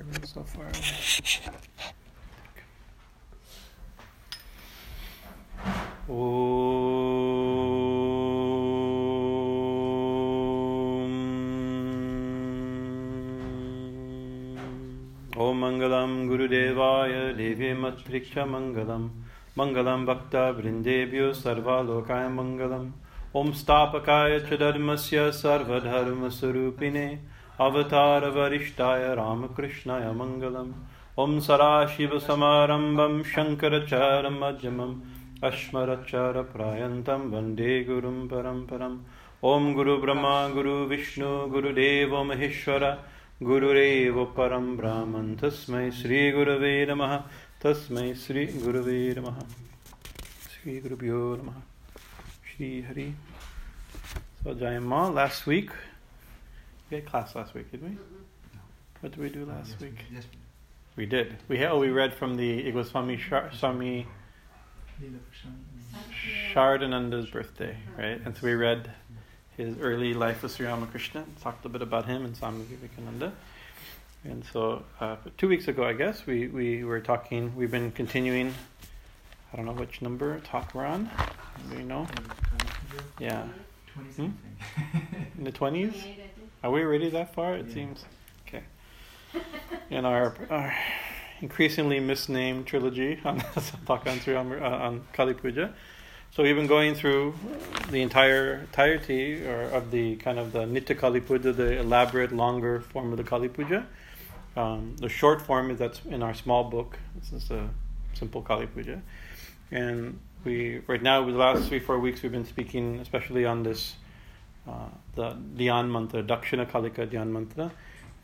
Everyone's so far. Away. ॐ मङ्गलं गुरुदेवाय देवे मत्रिक्षमङ्गलं मङ्गलं भक्तवृन्देभ्यो सर्वालोकाय मङ्गलम् ॐ स्थापकाय च धर्मस्य सर्वधर्मस्वरूपिणे अवतारवरिष्ठाय रामकृष्णाय मङ्गलम् ॐ सदाशिवसमारम्भं शङ्करचारमध्यमम् अस्मरचारप्रायन्तं वंदे गुरुं परम्परम् ॐ गुरुब्रह्मा गुरुविष्णु गुरुदेवो महेश्वर गुरुरेव परं ब्राह्मन् तस्मै श्रीगुरवे नमः तस्मै श्रीगुरवे नमः श्रीगुरुभ्यो नमः Shrihari So Jayama, last week, we had class last week, did we? What did we do last yes, week? Yes. We did. We had, oh, we read from the it was Swami Shar, Swami Shardananda's birthday, right? And so we read his early life of Sri Ramakrishna, talked a bit about him and Swami Vivekananda. And so, uh, two weeks ago, I guess, we, we were talking, we've been continuing, I don't know which number talk we're on. Do you know? Yeah. 20 Hmm? In the 20s? Are we already that far? It Yeah. seems. Okay. In our, our increasingly misnamed trilogy on talk on, Sri Ram- uh, on Kali Puja. So we've been going through the entire entirety or of the kind of the Nitya Kali Puja, the elaborate, longer form of the Kali Puja. Um, the short form is that's in our small book. This is a simple Kali Puja, and we right now with the last three four weeks we've been speaking especially on this uh, the Dhyan mantra, Dakshina Kalika Dhyan mantra.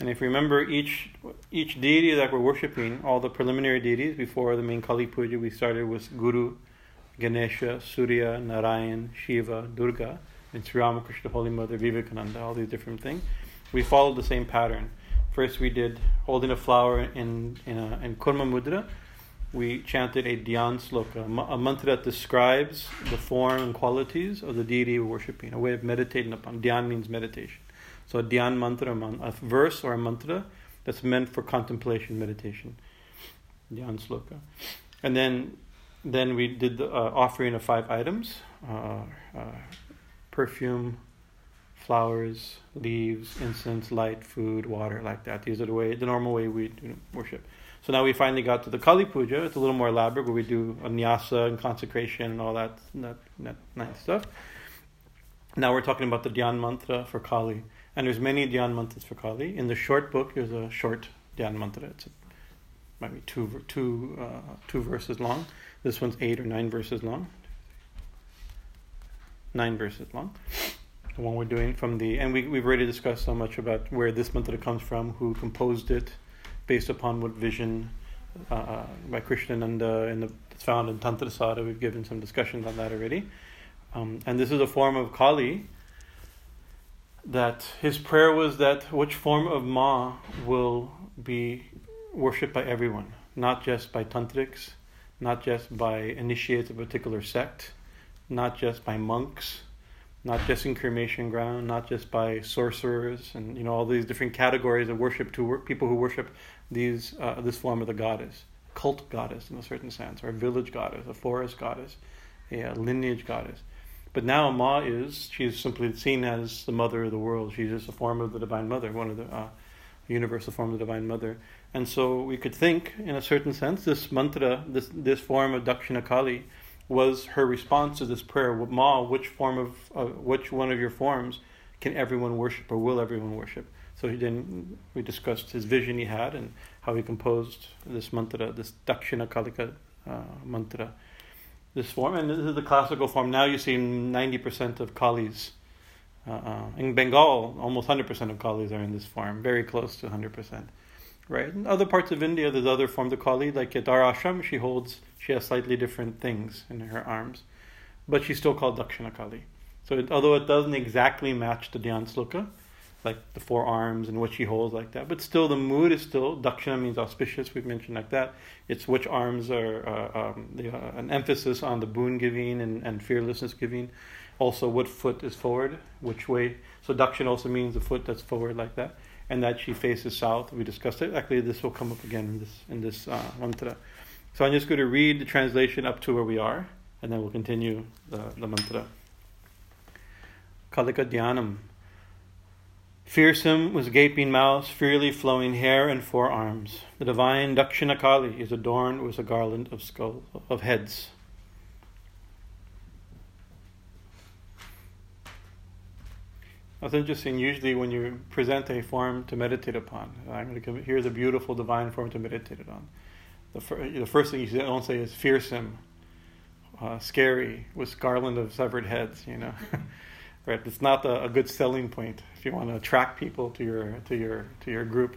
And if you remember each each deity that we're worshipping, all the preliminary deities before the main Kali Puja, we started with Guru, Ganesha, Surya, Narayan, Shiva, Durga, and Sri Ramakrishna, Holy Mother, Vivekananda, all these different things. We followed the same pattern. First, we did holding a flower in in, a, in Kurma Mudra. We chanted a Dhyan sloka, a mantra that describes the form and qualities of the deity we're worshipping, a way of meditating upon. Dhyan means meditation. So a Dhyan mantra, a verse or a mantra that's meant for contemplation, meditation. Dhyan sloka. And then then we did the uh, offering of five items uh, uh, perfume, flowers, leaves, incense, light, food, water, like that. These are the way, the normal way we do worship. So now we finally got to the Kali Puja. It's a little more elaborate, where we do a nyasa and consecration and all that, that, that nice stuff. Now we're talking about the Dhyan mantra for Kali, and there's many Dhyan mantras for Kali. In the short book, there's a short Dhyan mantra. It's maybe two two uh, two verses long. This one's eight or nine verses long. Nine verses long. The one we're doing from the and we we've already discussed so much about where this mantra comes from, who composed it, based upon what vision uh, uh, by Krishnananda and the, it's found in Tantrasara. We've given some discussions on that already. Um, and this is a form of Kali that his prayer was that which form of Ma will be worshipped by everyone, not just by tantrics, not just by initiates of a particular sect, not just by monks, not just in cremation ground, not just by sorcerers, and you know all these different categories of worship to wor- people who worship these uh, this form of the goddess, cult goddess in a certain sense, or village goddess, a forest goddess, a, a lineage goddess. But now Ma is she's simply seen as the mother of the world. She's just a form of the divine mother, one of the uh, universal form of the divine mother. And so we could think, in a certain sense, this mantra, this this form of Dakshinakali, was her response to this prayer. Ma, which form of uh, which one of your forms can everyone worship, or will everyone worship? So he then we discussed his vision he had and how he composed this mantra, this Dakshina Kalika uh, mantra, this form. And this is the classical form. Now you see ninety percent of Kalis. Uh, uh, in Bengal, almost 100% of Kalis are in this form, very close to 100% right? In other parts of India, there's other forms of Kali, like at our ashram, she holds, she has slightly different things in her arms, but she's still called Dakshina Kali. So it, although it doesn't exactly match the Dhyan Sloka, like the four arms and what she holds like that, but still the mood is still, Dakshina means auspicious, we've mentioned like that. It's which arms are, uh, um, the, uh, an emphasis on the boon giving and, and fearlessness giving. Also, what foot is forward, which way. So Dakshina also means the foot that's forward like that and that she faces south. We discussed it. Actually, this will come up again in this in this uh, mantra. So I'm just going to read the translation up to where we are, and then we'll continue the, the mantra. Kalika Dhyanam. Fearsome with gaping mouth, freely flowing hair and forearms. The divine Dakshinakali is adorned with a garland of skulls of heads. That's interesting. Usually, when you present a form to meditate upon, I'm going to come, here's a beautiful divine form to meditate on. The, fir- the first thing you don't say is fearsome, uh, scary, with garland of severed heads. You know, right? It's not a, a, good selling point if you want to attract people to your to your to your group.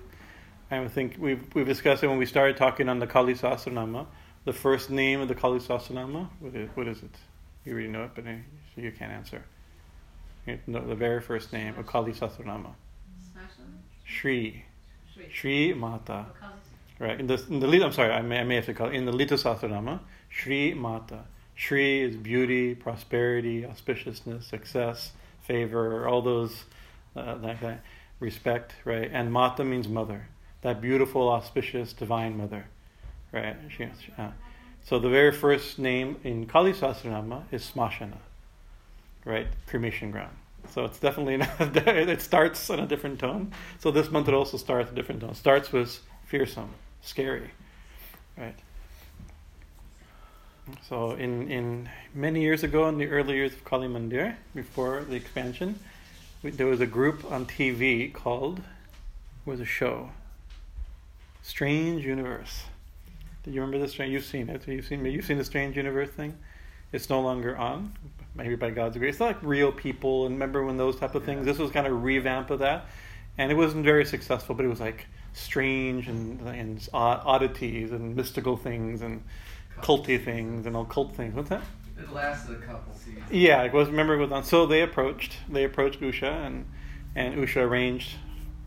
And I think we've we've discussed it when we started talking on the Kali Sahasranama. The first name of the Kali Sahasranama, what is, what is it? You already know it, but you can't answer the very first name of Kali Sahasranama. Shri. Shri Mata. Right. In the, in the I'm sorry, I may, I may have to call it. In the Lalita Sahasranama, Shri Mata. Shri is beauty, prosperity, auspiciousness, success, favor, all those, uh, that, that respect, right? And Mata means mother. That beautiful, auspicious, divine mother, right? She, uh, so the very first name in Kali Sahasranama is Smashana right? Cremation ground. So it's definitely not, it starts on a different tone. So this month it also starts a different tone. Starts with fearsome, scary, right? So in, in many years ago, in the early years of Kali Mandir, before the expansion, there was a group on TV called, was a show, Strange Universe. Do you remember this? You've seen it. You've seen You've seen the Strange Universe thing. It's no longer on, maybe by God's grace. It's not like real people. And remember when those type of things? This was kind of revamp of that, and it wasn't very successful. But it was like strange and and oddities and mystical things and culty things and occult things. What's that? It lasted a couple seasons. Yeah, it was. Remember it was on. So they approached. They approached Usha and and Usha arranged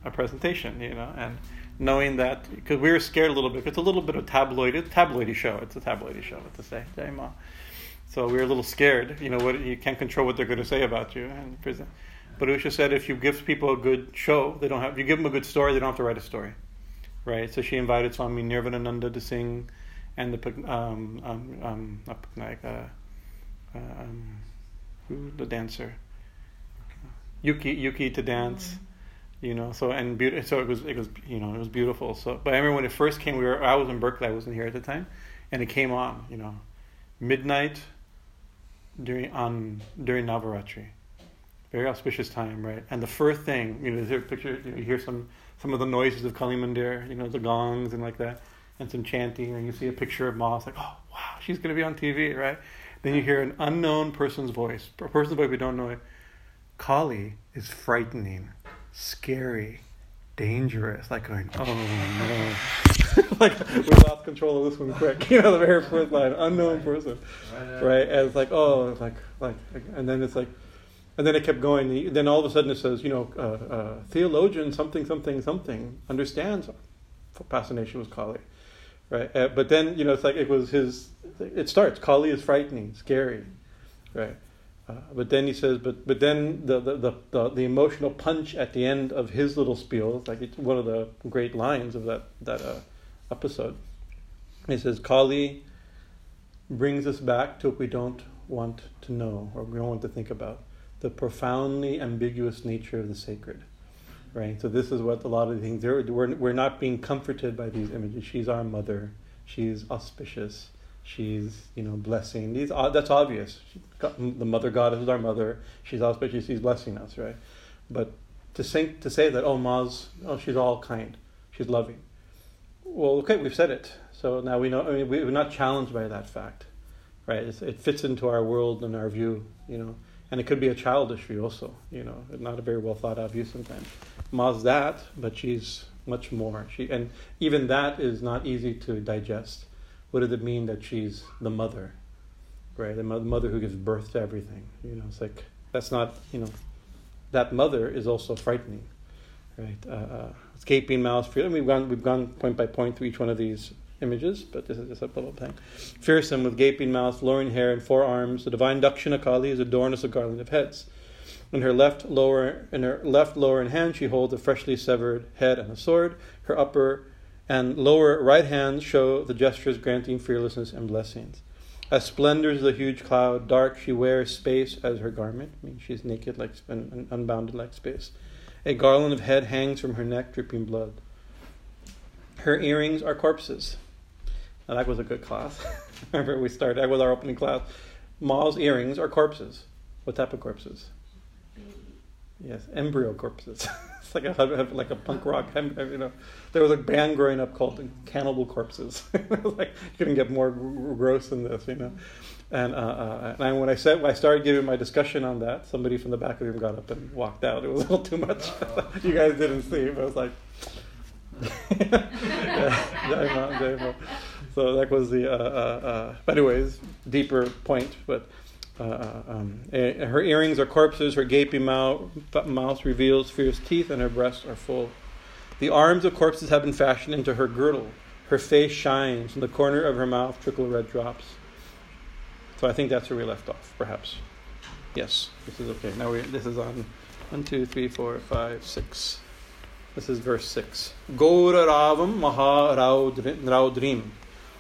a presentation. You know and knowing that because we were scared a little bit. It's a little bit of tabloid, it's a tabloidy show. It's a tabloidy show, what to say, Jaima. So we were a little scared. You know, what you can't control what they're going to say about you in prison. But Usha said, if you give people a good show, they don't have. If you give them a good story, they don't have to write a story, right? So she invited Swami Nirvanananda to sing, and the um um um like uh, um, who the dancer, Yuki Yuki to dance. Mm-hmm you know so and be- so it was it was you know it was beautiful so but i remember when it first came we were i was in berkeley i wasn't here at the time and it came on you know midnight during on during Navaratri. Very auspicious time, right? And the first thing, you know, there's a picture, you, know, you hear some some of the noises of Kali Mandir, you know, the gongs and like that, and some chanting, and you see a picture of Ma. It's like, oh wow, she's going to be on TV, right? Then you hear an unknown person's voice, a person's voice we don't know it. Kali is frightening, scary, dangerous. Like going, oh no. like we lost control of this one quick. You know, the very first line, unknown person, right? And it's like, oh, it's like, like, and then it's like, and then it kept going. Then all of a sudden it says, you know, uh, uh, theologian something something something understands fascination with Kali, right? Uh, but then you know, it's like it was his. It starts. Kali is frightening, scary, right? Uh, but then he says, but but then the, the the, the emotional punch at the end of his little spiel, like it's one of the great lines of that that uh, episode. He says, Kali brings us back to what we don't want to know or we don't want to think about the profoundly ambiguous nature of the sacred. Right? So, this is what a lot of the things, we're, we're not being comforted by these images. She's our mother, she's auspicious, she's, you know, blessing. These, uh, that's obvious. the mother goddess is our mother, she's auspicious, she's blessing us, right? But to, say to say that, oh, Ma's, oh, she's all kind, she's loving well, okay, we've said it. So now we know. I mean, we, are not challenged by that fact, right? It's, it fits into our world and our view, you know. And it could be a childish view also, you know, not a very well thought out view sometimes. Ma's that, but she's much more. She and even that is not easy to digest. What does it mean that she's the mother, right? The mother who gives birth to everything. You know, it's like that's not. You know, that mother is also frightening, right? Uh, uh, escaping mouse freedom. We've gone we've gone point by point through each one of these images, but this is just a little thing. Fearsome with gaping mouth, lowering hair, and four arms, the divine Dakshina is adorned as a garland of heads. In her left lower in her left lower hand she holds a freshly severed head and a sword. Her upper and lower right hands show the gestures granting fearlessness and blessings. As splendors the huge cloud, dark she wears space as her garment. I mean, she's naked like and unbounded like space. A garland of head hangs from her neck, dripping blood. Her earrings are corpses. Now that was a good class. Remember, we started with our opening class. Ma's earrings are corpses. What type of corpses? Yes, embryo corpses. it's like a like a punk rock. You know, there was a band growing up called Cannibal Corpses. like you couldn't get more gross than this, you know. And, uh, uh, and when I said when I started giving my discussion on that, somebody from the back of the room got up and walked out. It was a little too much. you guys didn't see, but I was like. yeah, so that was the. Uh, uh, uh, but anyways, deeper point. But uh, uh, um, eh, her earrings are corpses. Her gaping mouth, mouth reveals fierce teeth, and her breasts are full. The arms of corpses have been fashioned into her girdle. Her face shines. and the corner of her mouth trickle red drops. So I think that's where we left off, perhaps. Yes, this is okay. Now we this is on one, two, three, four, five, six. This is verse six. Gora Ravam Maharaudrim.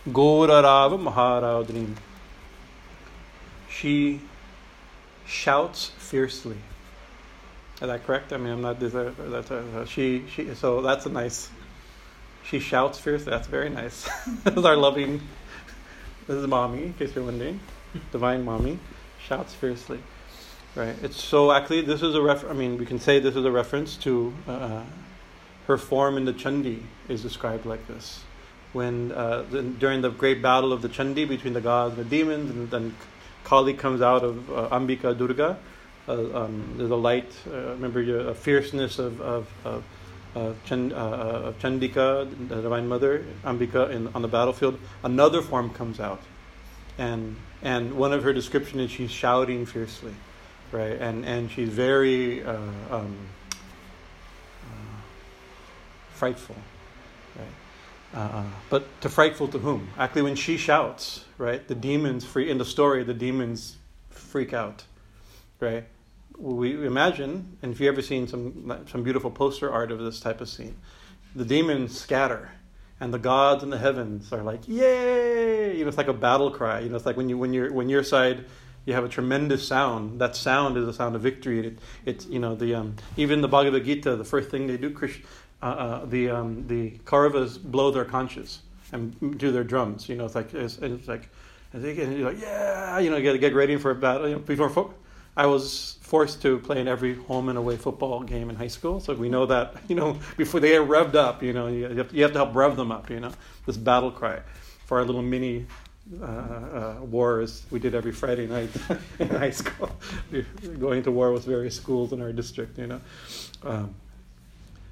Gorarava Maharaudrim. She shouts fiercely. Is that correct? I mean, I'm not. That's a, she. She. So that's a nice. She shouts fiercely. That's very nice. this is our loving. This is mommy. In case you're wondering, divine mommy shouts fiercely. Right. It's so actually. This is a ref. I mean, we can say this is a reference to uh, her form in the Chandi is described like this when uh, the, during the great battle of the Chandi between the gods and the demons, and then Kali comes out of uh, Ambika Durga. Uh, um, there's a light, uh, remember a fierceness of, of, of, Chand, uh, of Chandika, the Divine Mother, Ambika, in, on the battlefield. Another form comes out. And, and one of her descriptions is she's shouting fiercely, right? And, and she's very uh, um, frightful, right? Uh, but to frightful to whom? Actually, when she shouts, right, the demons free in the story, the demons freak out, right? We imagine, and if you've ever seen some some beautiful poster art of this type of scene, the demons scatter, and the gods in the heavens are like, "Yay!" You know, it's like a battle cry. You know, it's like when you when you're when your side you have a tremendous sound. That sound is a sound of victory. It, it's you know the um, even the Bhagavad Gita. The first thing they do, Krishna, uh, uh, the um, the Kauravas blow their conches and do their drums. You know, it's like it's, it's like and you're like yeah, you know, get get ready for a battle. You know, before fo- I was forced to play in every home and away football game in high school, so we know that you know before they get revved up, you know, you have to, you have to help rev them up. You know, this battle cry for our little mini uh, uh, wars we did every Friday night in high school, going to war with various schools in our district. You know, um,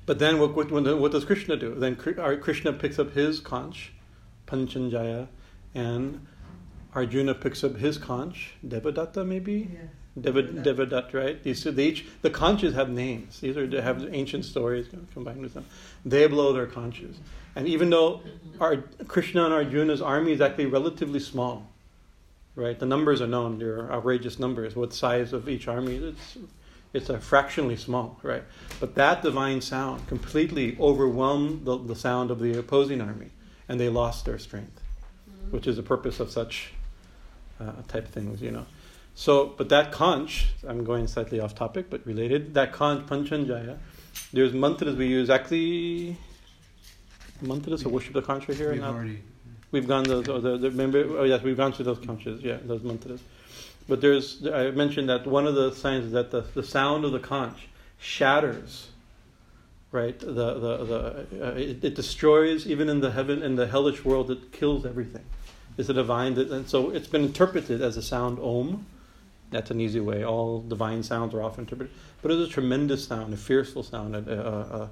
but then what, what, what, does Krishna do? Then uh, Krishna picks up his conch, Panchajanya, and Arjuna picks up his conch, Devadatta maybe? Yeah. Devadatta, right? These they each the conches have names. These are have ancient stories combined with them. They blow their conches, and even though our Krishna and Arjuna's army is actually relatively small, right? The numbers are known; they're outrageous numbers. What size of each army? It's it's a fractionally small, right? But that divine sound completely overwhelmed the, the sound of the opposing army, and they lost their strength, mm-hmm. which is the purpose of such uh, type things, you know. So, but that conch, I'm going slightly off topic, but related. That conch, Panchajanya, there's mantras we use. Actually, mantras to worship the conch right here. We've already. We've gone those. Oh, the, the, remember? Oh yes, we've gone through those conches. Yeah, those mantras. But there's, I mentioned that one of the signs is that the, the sound of the conch shatters, right? The, the, the, uh, it, it, destroys, even in the heaven, in the hellish world, it kills everything. It's a divine, that, and so it's been interpreted as a sound om. That's an easy way. All divine sounds are often interpreted. But it's a tremendous sound, a fearful sound. Uh, uh, uh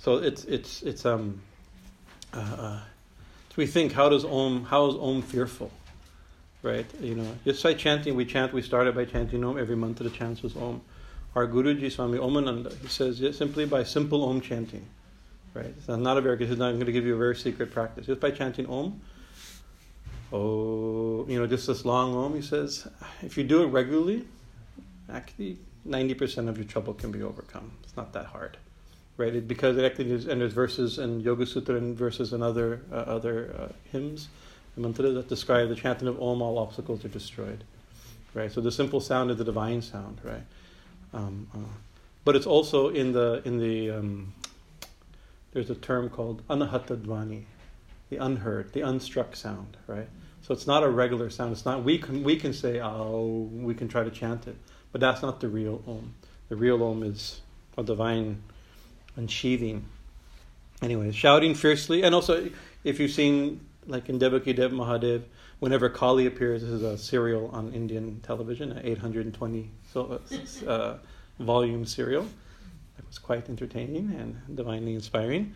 so it's, it's, it's, um, uh, uh, so we think, how does om, how is om fearful? Right? You know, just by chanting, we chant, we started by chanting Om, every month the chants was Om. Our Guruji Swami Omananda, he says just simply by simple Om chanting, right? It's not a very, he's not going to give you a very secret practice. Just by chanting Om, oh, you know, just this long Om, he says, if you do it regularly, actually ninety percent of your trouble can be overcome. It's not that hard, right? It, because it actually is, and there's verses in Yoga Sutra and verses in other uh, other uh, hymns, mantras that describe the chanting of Om, all obstacles are destroyed, right? So the simple sound is the divine sound, right? Um, uh, but it's also in the in the um, there's a term called anahata the unheard, the unstruck sound, right? So it's not a regular sound. It's not we can we can say oh we can try to chant it, but that's not the real om. The real om is a divine unsheathing. Anyway, shouting fiercely, and also if you've seen like in Devon Ke Dev Mahadev, whenever Kali appears, this is a serial on Indian television, an 820 so, uh, volume serial. It was quite entertaining and divinely inspiring.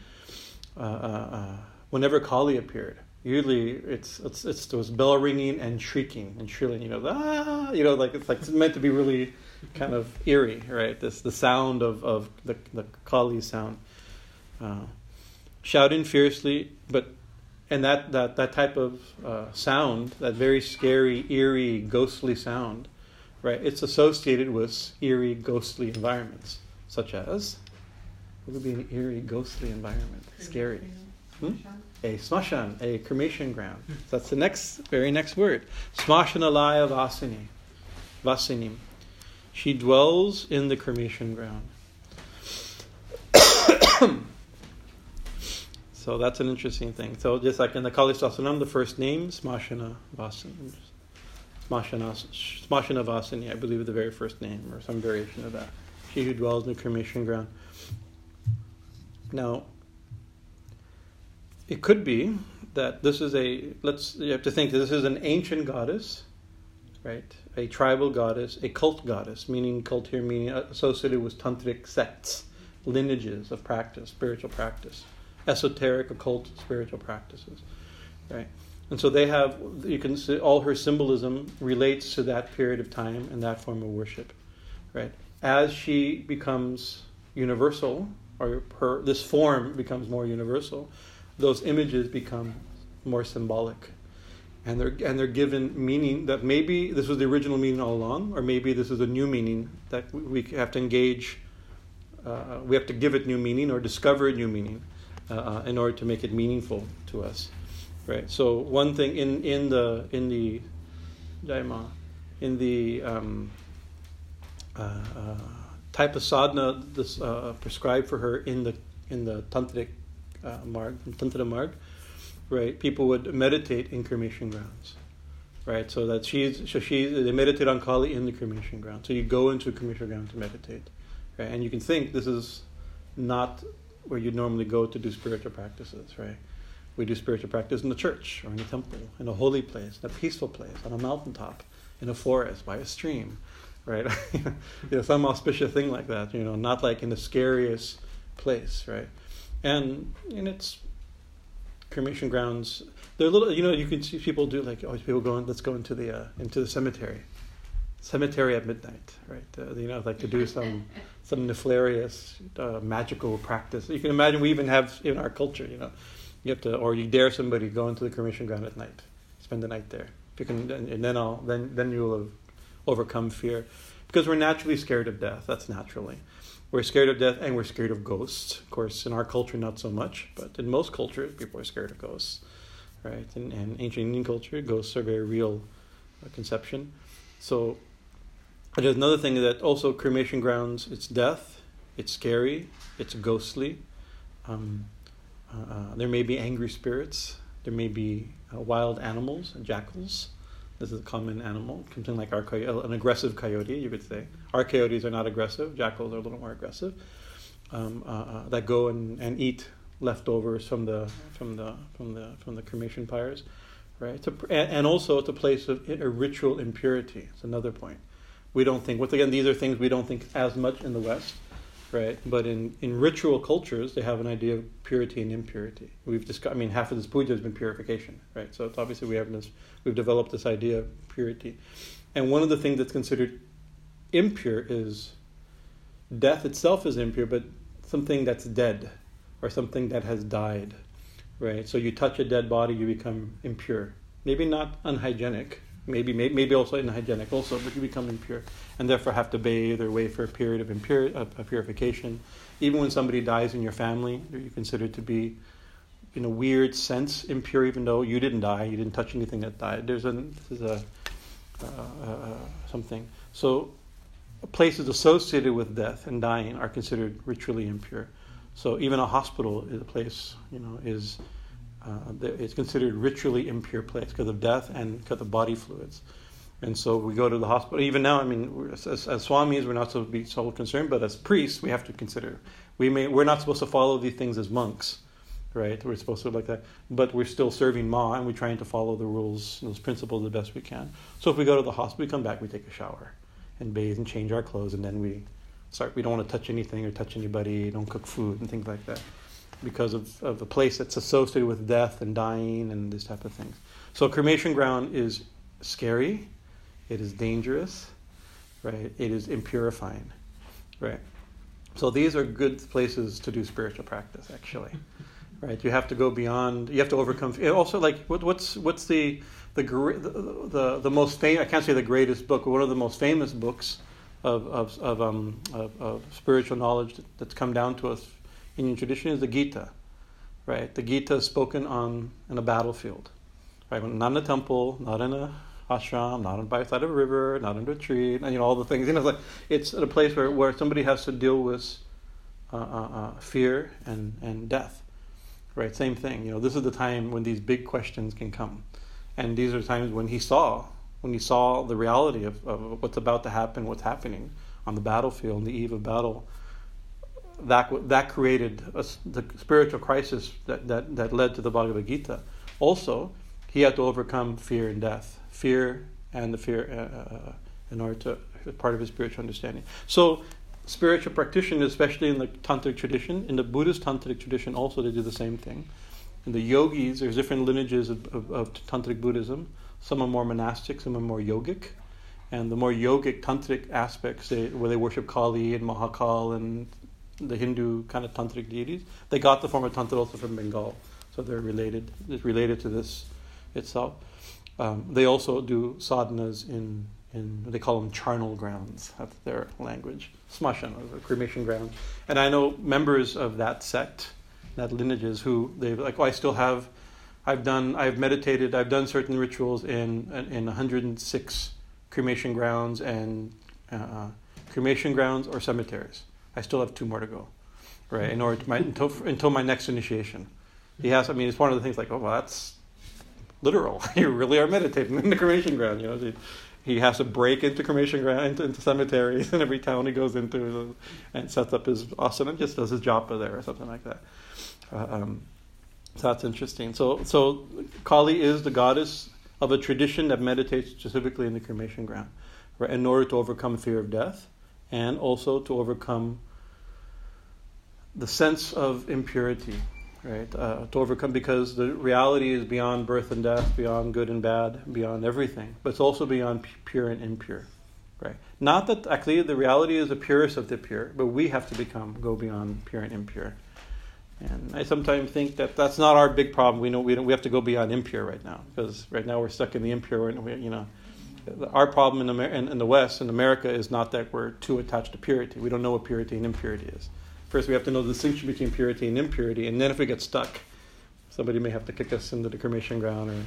Uh, uh, uh whenever Kali appeared, usually it's it's it's those bell ringing and shrieking and shrilling. You know, ah, you know, like it's like it's meant to be really kind of eerie, right? This the sound of of the the Kali sound, uh, shouting fiercely, but and that that that type of uh, sound, that very scary, eerie, ghostly sound, right? It's associated with eerie, ghostly environments, such as what would be an eerie, ghostly environment? Scary. Hmm? a smashan, a cremation ground. That's the next, very next word. Smashanalaya vasini, vasinim. She dwells in the cremation ground. so that's an interesting thing. So just like in the Kali Sahasranam, the first name, Smashana Vasini. Smashana, Vasini, I believe the very first name, or some variation of that. She who dwells in the cremation ground. Now, it could be that this is a let's you have to think that this is an ancient goddess, right? A tribal goddess, a cult goddess, meaning cult here meaning associated with tantric sects, lineages of practice, spiritual practice, esoteric occult spiritual practices, right? And so they have you can see all her symbolism relates to that period of time and that form of worship, right? As she becomes universal, or her this form becomes more universal, those images become more symbolic. And they're, and they're given meaning that maybe this was the original meaning all along, or maybe this is a new meaning that we have to engage, uh, we have to give it new meaning or discover a new meaning uh, uh, in order to make it meaningful to us. Right. So one thing in, in the in the Daima, in the um, uh, uh, type of sadhana this, uh, prescribed for her in the in the tantric marg, Tantra marg, right? People would meditate in cremation grounds, right? So that she's so she they meditate on Kali in the cremation ground. So you go into a cremation ground to meditate, right? And you can think this is not where you normally go to do spiritual practices, right? We do spiritual practice in the church or in a temple, in a holy place, in a peaceful place, on a mountaintop, in a forest, by a stream, right? you know, some auspicious thing like that, you know, not like in the scariest place, right? and and it's cremation grounds. They're a little, you know, you can see people do like oh, people go, in, let's go into the uh, into the cemetery, cemetery at midnight, right? Uh, you know, like to do some some nefarious uh, magical practice. You can imagine we even have in our culture, you know, you have to or you dare somebody go into the cremation ground at night, spend the night there. If you can, and, and then I'll then then you will have overcome fear because we're naturally scared of death. That's naturally. We're scared of death and we're scared of ghosts. Of course, in our culture, not so much, but in most cultures, people are scared of ghosts, right? In, in ancient Indian culture, ghosts are a very real uh, conception. So, there's another thing that also cremation grounds, it's death, it's scary, it's ghostly. Um, uh, uh there may be angry spirits, there may be uh, wild animals, jackals. This is a common animal, something like our an aggressive coyote, you could say. Our coyotes are not aggressive; jackals are a little more aggressive. Um, uh, uh, that go and, and eat leftovers from the from the from the from the cremation pyres, right? And also it's a place of a ritual impurity. It's another point. We don't think. Once again, these are things we don't think as much in the West right? But in, in ritual cultures, they have an idea of purity and impurity. We've discussed, I mean, half of this puja has been purification, right? So it's obviously we have this, we've developed this idea of purity. And one of the things that's considered impure is death itself is impure, but something that's dead or something that has died, right? So you touch a dead body, you become impure. Maybe not unhygienic, maybe maybe also unhygienic also, but you become impure, and therefore have to bathe or wait for a period of, impur- of, purification. Even when somebody dies in your family, you're considered to be, in a weird sense, impure, even though you didn't die, you didn't touch anything that died. There's a this is a uh, uh, uh, something. So places associated with death and dying are considered ritually impure. So even a hospital is a place, you know, is uh, it's considered ritually impure place because of death and because of body fluids. And so we go to the hospital. Even now, I mean, as, as swamis, we're not supposed to be so concerned, but as priests, we have to consider. We may, we're not supposed to follow these things as monks, right? We're supposed to like that, but we're still serving Ma, and we're trying to follow the rules, and those principles the best we can. So if we go to the hospital, we come back, we take a shower, and bathe and change our clothes, and then we start. We don't want to touch anything or touch anybody. Don't cook food and things like that because of, of a place that's associated with death and dying and this type of things. So cremation ground is scary, it is dangerous, right? It is impurifying, right? So these are good places to do spiritual practice, actually, right? You have to go beyond. You have to overcome. Also, like what, what's what's the the, the the the most famous? I can't say the greatest book, but one of the most famous books of of of, um, of, of spiritual knowledge that's come down to us in Indian tradition is the Gita, right? The Gita is spoken on in a battlefield, right? Not in a temple, not in a ashram, not on by the side of a river, not under a tree, and you know all the things. You know, it's like it's at a place where, where somebody has to deal with uh, uh, uh, fear and and death, right? Same thing. You know, this is the time when these big questions can come, and these are times when he saw when he saw the reality of, of what's about to happen, what's happening on the battlefield, on the eve of battle that that created a, the spiritual crisis that, that, that led to the Bhagavad Gita. Also, he had to overcome fear and death, fear and the fear uh, uh in order to part of his spiritual understanding. So, spiritual practitioners, especially in the tantric tradition, in the Buddhist tantric tradition, also they do the same thing. In the yogis, there's different lineages of, of, of tantric Buddhism. Some are more monastic, some are more yogic and the more yogic tantric aspects they, where they worship Kali and Mahakal and the Hindu kind of tantric deities. They got the form of tantra also from Bengal, so they're related. It's related to this itself. Um, they also do sadhanas in in they call them charnel grounds. That's their language. Smashan, a cremation ground. And I know members of that sect, that lineages, who they like. Oh, I still have. I've done. I've meditated. I've done certain rituals in in 106 cremation grounds and uh, cremation grounds or cemeteries. I still have two more to go, right? In order my until until my next initiation. He has. I mean, it's one of the things like, oh, well, that's literal. you really are meditating in the cremation ground. You know, he, he has to break into cremation ground, into, into cemeteries in every town he goes into, and sets up his asana and just does his japa there or something like that. Uh, um, that's interesting. So, so Kali is the goddess of a tradition that meditates specifically in the cremation ground, right, in order to overcome fear of death and also to overcome the sense of impurity, right? Uh, to overcome because the reality is beyond birth and death, beyond good and bad, beyond everything, but it's also beyond pure and impure, right? Not that actually the reality is the purest of the pure, but we have to become go beyond pure and impure. And I sometimes think that that's not our big problem. We know we we have to go beyond impure right now because right now we're stuck in the impure and we, you know our problem in, Amer- in, in, the West, in America, is not that we're too attached to purity. We don't know what purity and impurity is. First, we have to know the distinction between purity and impurity, and then if we get stuck, somebody may have to kick us into the cremation ground or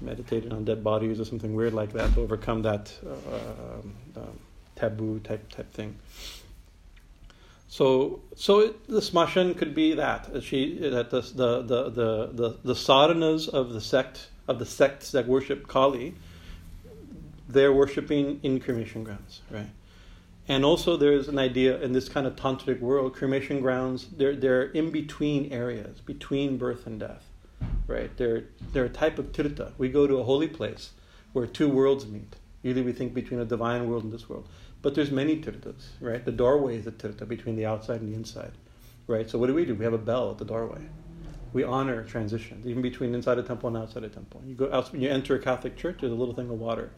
meditate on dead bodies or something weird like that to overcome that uh, uh, taboo type type thing. So, so it, the smashan could be that she that the the the the the, the sadhanas of the sect of the sects that worship Kali they're worshiping in cremation grounds, right? And also, there's an idea in this kind of tantric world, cremation grounds, they're, they're in between areas, between birth and death, right? They're, they're a type of tirtha. We go to a holy place where two worlds meet. Usually we think between a divine world and this world. But there's many tirthas, right? The doorway is a tirtha between the outside and the inside, right? So what do we do? We have a bell at the doorway. We honor transitions, even between inside a temple and outside a temple. You go out, you enter a Catholic church, there's a little thing of water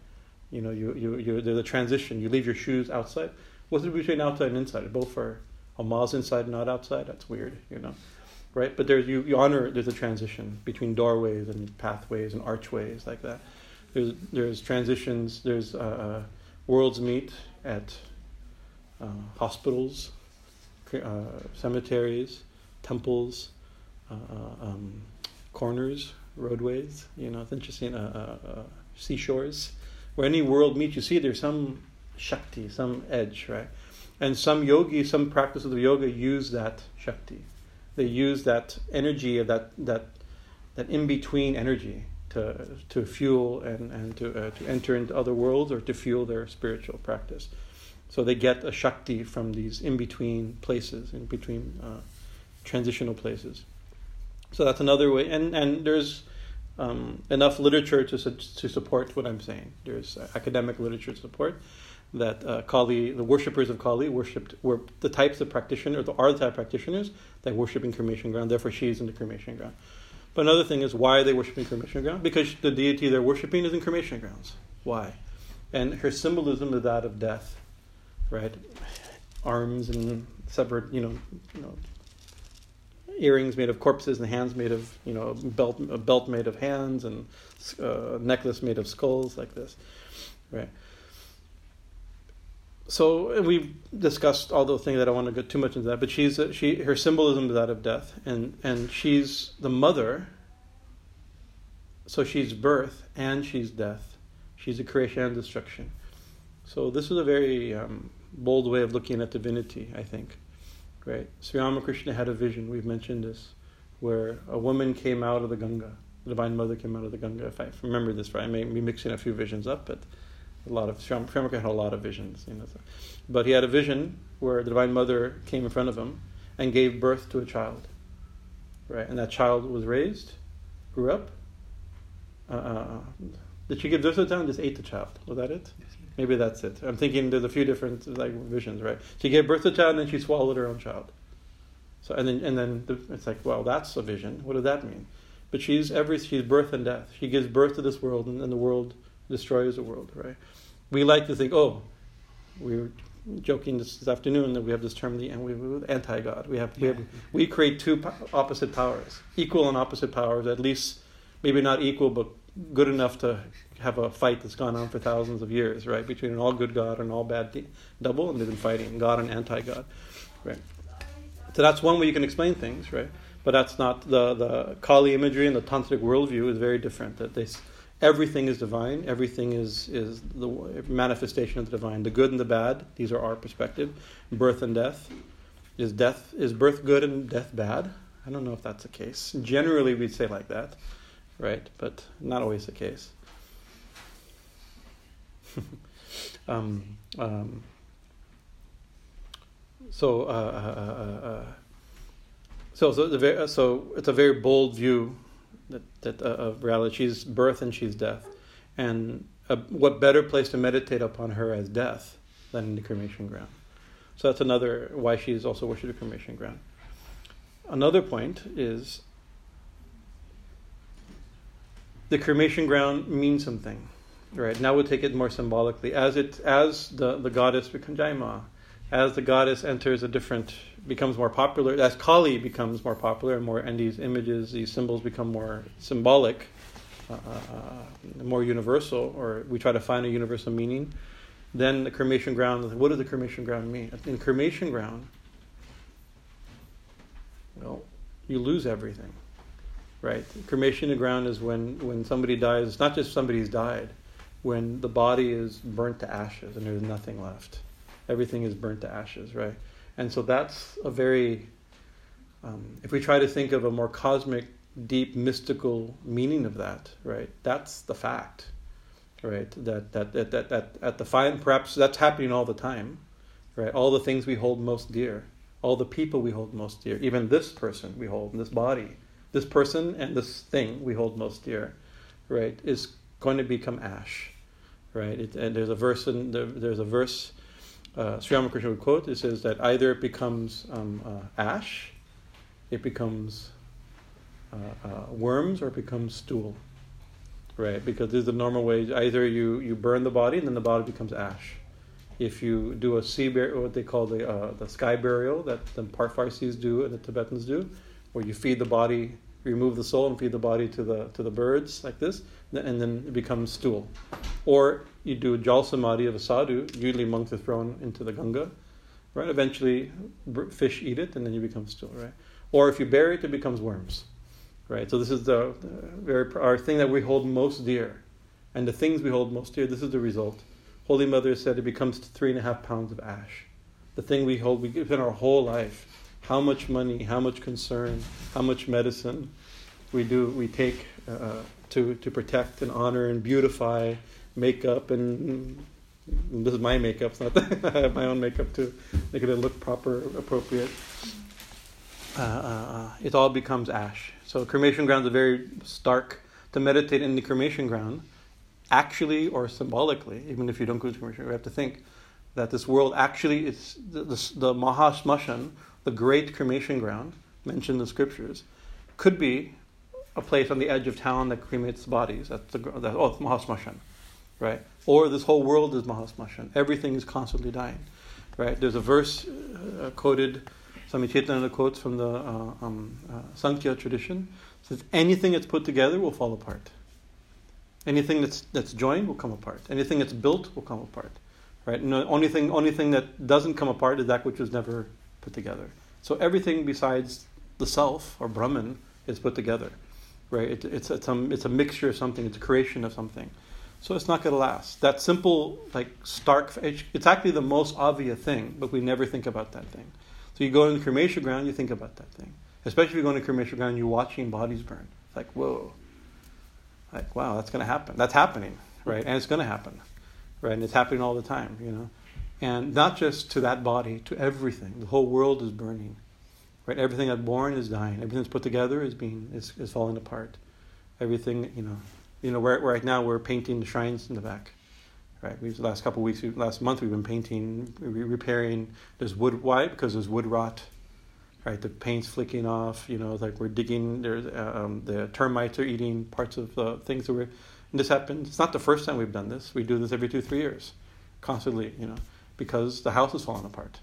you know, you, you, you, there's a transition. You leave your shoes outside. What's the between outside and inside? Both are a miles inside and not outside. That's weird, you know, right? But there's you, you honor there's a transition between doorways and pathways and archways like that. There's there's transitions. There's uh, uh worlds meet at uh, hospitals, uh, cemeteries, temples, uh, um, corners, roadways. You know, it's interesting. seashores, where any world meets, you see there's some shakti, some edge, right? And some yogi, some practices of yoga use that shakti. They use that energy of that that that in between energy to to fuel and and to uh, to enter into other worlds or to fuel their spiritual practice. So they get a shakti from these in between places, in between uh, transitional places. So that's another way, and and there's um, enough literature to to support what I'm saying. There's uh, academic literature to support that uh, Kali, the worshippers of Kali, worshipped were the types of practitioners, or are the type of practitioners that worship in cremation ground. Therefore, she is in the cremation ground. But another thing is why are they worshiping cremation ground? Because the deity they're worshiping is in cremation grounds. Why? And her symbolism is that of death, right? Arms and separate, you know, you know, earrings made of corpses and hands made of, you know, belt a belt made of hands and uh, necklace made of skulls like this, right? So we've discussed all those things. That I don't want to go too much into that, but she's she her symbolism is that of death, and and she's the mother. So she's birth and she's death. She's a creation and destruction. So this is a very um, bold way of looking at divinity, I think. Right? Sri Ramakrishna had a vision. We've mentioned this, where a woman came out of the Ganga. The Divine Mother came out of the Ganga. If I remember this right, I may be mixing a few visions up, but a lot of Shamaka had a lot of visions, you know. So. But he had a vision where the Divine Mother came in front of him and gave birth to a child, right? And that child was raised, grew up. Uh, uh did she give birth to the child? Just ate the child. Was that it? Maybe that's it. I'm thinking there's a few different like visions, right? She gave birth to a child and then she swallowed her own child. So and then and then the, it's like, well, that's a vision. What does that mean? But she's every she's birth and death. She gives birth to this world, and, and the world destroys the world, right? We like to think, oh, we were joking this, this afternoon that we have this term, the anti-God. We have we have we create two opposite powers, equal and opposite powers. At least maybe not equal, but good enough to have a fight that's gone on for thousands of years, right? Between an all good God and an all bad de- double, and they've been fighting God and anti-God, right? So that's one way you can explain things, right? But that's not the the Kali imagery and the tantric worldview is very different. That they everything is divine. Everything is is the manifestation of the divine. The good and the bad. These are our perspective. Birth and death. Is death is birth good and death bad? I don't know if that's the case. Generally, we'd say like that, right? But not always the case. um, um, so, uh, uh, uh, so, so, so it's a very bold view that, that uh, of reality. She's birth and she's death. And uh, what better place to meditate upon her as death than in the cremation ground? So that's another why she's also worshipped the cremation ground. Another point is the cremation ground means something. Right now we'll take it more symbolically. As it as the, the goddess Vikanjaima, as the goddess enters a different becomes more popular, as Kali becomes more popular and more, and these images, these symbols become more symbolic, uh, uh, more universal, or we try to find a universal meaning, then the cremation ground, what does the cremation ground mean? In cremation ground, well, you lose everything, right? Cremation ground is when, when somebody dies, it's not just somebody's died, when the body is burnt to ashes and there's nothing left. Everything is burnt to ashes, right? And so that's a very, um, if we try to think of a more cosmic, deep, mystical meaning of that, right? That's the fact, right? That that that that, that at the fine, perhaps that's happening all the time, right? All the things we hold most dear, all the people we hold most dear, even this person we hold, this body, this person and this thing we hold most dear, right? Is going to become ash, right? It, and there's a verse in there, there's a verse uh, Sri Ramakrishna would quote, it says that either it becomes um, uh, ash, it becomes uh, uh, worms, or it becomes stool. Right? Because this is the normal way. Either you, you burn the body and then the body becomes ash. If you do a sea burial, what they call the, uh, the sky burial that the Parfarsis do and the Tibetans do, where you feed the body remove the soul and feed the body to the to the birds like this, and then it becomes stool. Or you do a jal samadhi of a sadhu. Usually monks are thrown into the Ganga, right? Eventually, fish eat it, and then you become still, right? Or if you bury it, it becomes worms, right? So this is the, the very our thing that we hold most dear, and the things we hold most dear. This is the result. Holy Mother said it becomes three and a half pounds of ash. The thing we hold, we give in our whole life how much money, how much concern, how much medicine we do, we take uh, to, to protect and honor and beautify makeup and, this is my makeup, it's not that I have my own makeup to make it look proper, appropriate. Uh, uh, uh, it all becomes ash. So cremation ground is very stark. To meditate in the cremation ground, actually or symbolically, even if you don't go to cremation, we have to think that this world actually is the, the, the the great cremation ground mentioned in the scriptures, could be a place on the edge of town that cremates bodies. That's the that, oh, Mahasmashan, right? Or this whole world is Mahasmashan. Everything is constantly dying, right? There's a verse uh, quoted, Swami Chaitanya quotes from the uh, um, uh, Sankhya tradition. says anything that's put together will fall apart. Anything that's that's joined will come apart. Anything that's built will come apart, right? And the only thing only thing that doesn't come apart is that which was never put together. So everything besides the self or Brahman is put together, right? It, it's it's a, it's a mixture of something. It's a creation of something. So it's not going to last. That simple, like stark, it's actually the most obvious thing, but we never think about that thing. So you go in the cremation ground, you think about that thing. Especially if you go in the cremation ground, you're watching bodies burn. It's like, whoa. Like, wow, that's going to happen. That's happening, right? And it's going to happen, right? And it's happening all the time, you know? And not just to that body, to everything. The whole world is burning. Right? Everything that's born is dying. Everything that's put together is being is, is falling apart. Everything, you know, you know, right, right now we're painting the shrines in the back. Right. We've the last couple weeks, last month, we've been painting, repairing. There's wood. Why? Because there's wood rot. Right. The paint's flicking off. You know, like we're digging. There's um, the termites are eating parts of the things that we're. This happens. It's not the first time we've done this. We do this every two, three years, constantly. You know because the house is falling apart.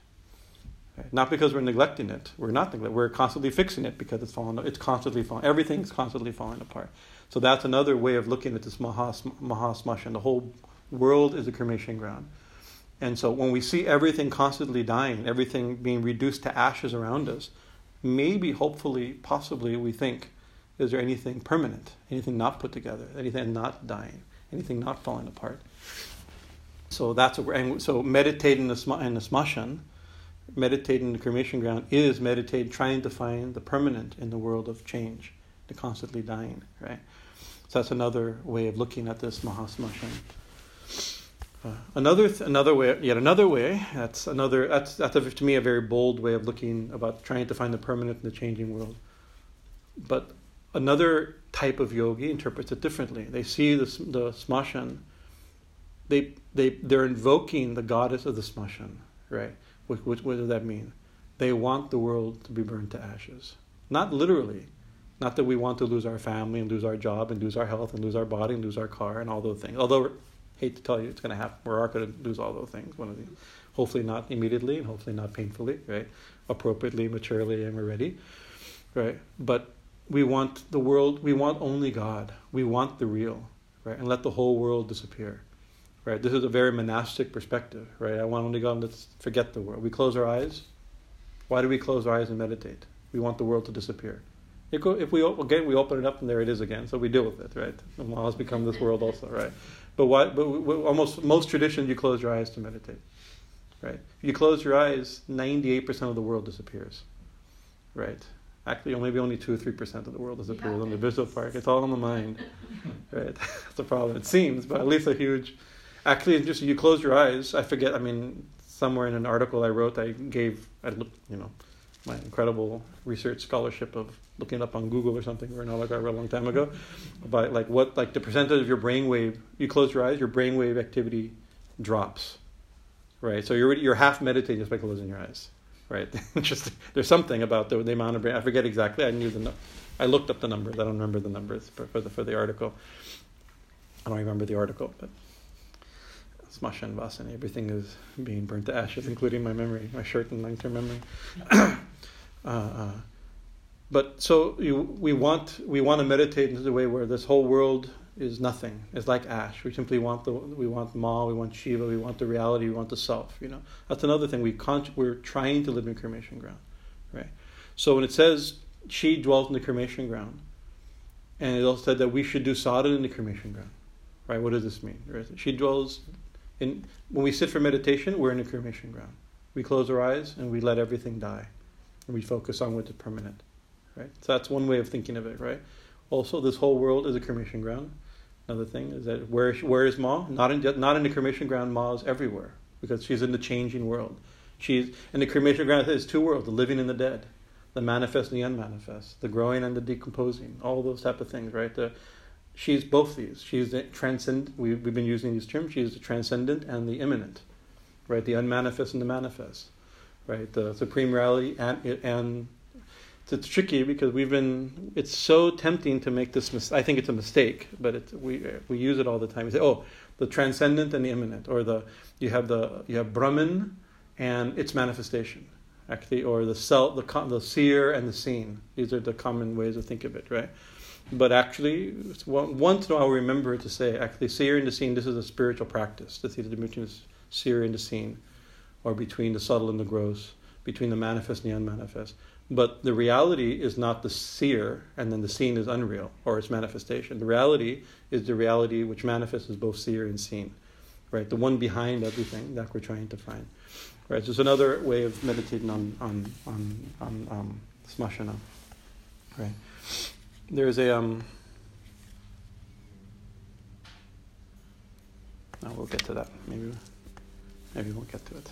Okay? Not because we're neglecting it. We're not neglecting. We're constantly fixing it because it's falling. It's constantly falling. Everything's constantly falling apart. So that's another way of looking at this mahas mahasmashan. The whole world is a cremation ground. And so when we see everything constantly dying, everything being reduced to ashes around us, maybe, hopefully, possibly, we think, is there anything permanent, anything not put together, anything not dying, anything not falling apart? So that's what and so meditating in the, in the smashan, meditating in the cremation ground is meditate trying to find the permanent in the world of change, the constantly dying, right? So that's another way of looking at this mahasmashan. Uh, another th- another way, yet another way. That's another. That's that's a, to me a very bold way of looking about trying to find the permanent in the changing world. But another type of yogi interprets it differently. They see the the smashan they they they're invoking the goddess of the smashan, right? What, what, what does that mean? They want the world to be burned to ashes, not literally, not that we want to lose our family and lose our job and lose our health and lose our body and lose our car and all those things. Although, hate to tell you, it's going to happen. We are going to lose all those things. One of these, hopefully not immediately and hopefully not painfully, right? Appropriately, maturely, and we're ready, right? But we want the world. We want only God. We want the real, right? And let the whole world disappear right? This is a very monastic perspective, right? I want only God, let's forget the world. We close our eyes. Why do we close our eyes and meditate? We want the world to disappear. If we again we open it up and there it is again, so we deal with it, right? The law has become this world also, right? But why? But almost most traditions you close your eyes to meditate, right? If you close your eyes, ninety-eight percent of the world disappears, right? Actually, maybe only two or three percent of the world disappears yeah. in the visual park. It's all in the mind, right? That's the problem. It seems, but at least a huge actually just you close your eyes i forget i mean somewhere in an article i wrote i gave i looked you know my incredible research scholarship of looking up on google or something or an article i wrote a long time ago about like what like the percentage of your brainwave you close your eyes your brainwave activity drops right so you're you're half meditating just by closing your eyes right just there's something about the, the amount of brain i forget exactly i knew the i looked up the numbers i don't remember the numbers for, for the for the article i don't remember the article but smashan. Everything is being burnt to ashes, including my memory, my short and long term memory. uh, uh, but so you, we want we want to meditate in the way where this whole world is nothing. It's like ash. We simply want the we want Ma, we want Shiva, we want the reality, we want the self. You know, that's another thing. We con- we're trying to live in cremation ground, right? So when it says she dwells in the cremation ground, and it also said that we should do sadhana in the cremation ground, right? What does this mean? She dwells in when we sit for meditation, we're in the cremation ground. We close our eyes and we let everything die, and we focus on what is permanent, right? So that's one way of thinking of it, right? Also, this whole world is a cremation ground Another thing is that where where is Ma? Not in not in the cremation ground. Ma is everywhere because she's in the changing world. She's in the cremation ground. There's two worlds: the living and the dead, the manifest and the unmanifest, the growing and the decomposing. All those type of things, right? The, she's both these. She's the transcend. We, we've been using these terms. She's the transcendent and the immanent, right? The unmanifest and the manifest, right? The supreme reality and and it's tricky because we've been it's so tempting to make this mis- i think it's a mistake but it, we we use it all the time. We say oh the transcendent and the immanent or the you have the you have brahman and its manifestation actually or the self the the seer and the seen. These are the common ways to think of it right? But actually once in a while remember to say actually seer and the seen this is a spiritual practice. The between the seer and the seen or between the subtle and the gross between the manifest and the unmanifest but the reality is not the seer, and then the seen is unreal or its manifestation. The reality is the reality which manifests as both seer and seen, right? The one behind everything that we're trying to find, right? So it's another way of meditating on on on, on um, smashana, right? There's a um. Oh, we'll get to that. Maybe, maybe we'll get to it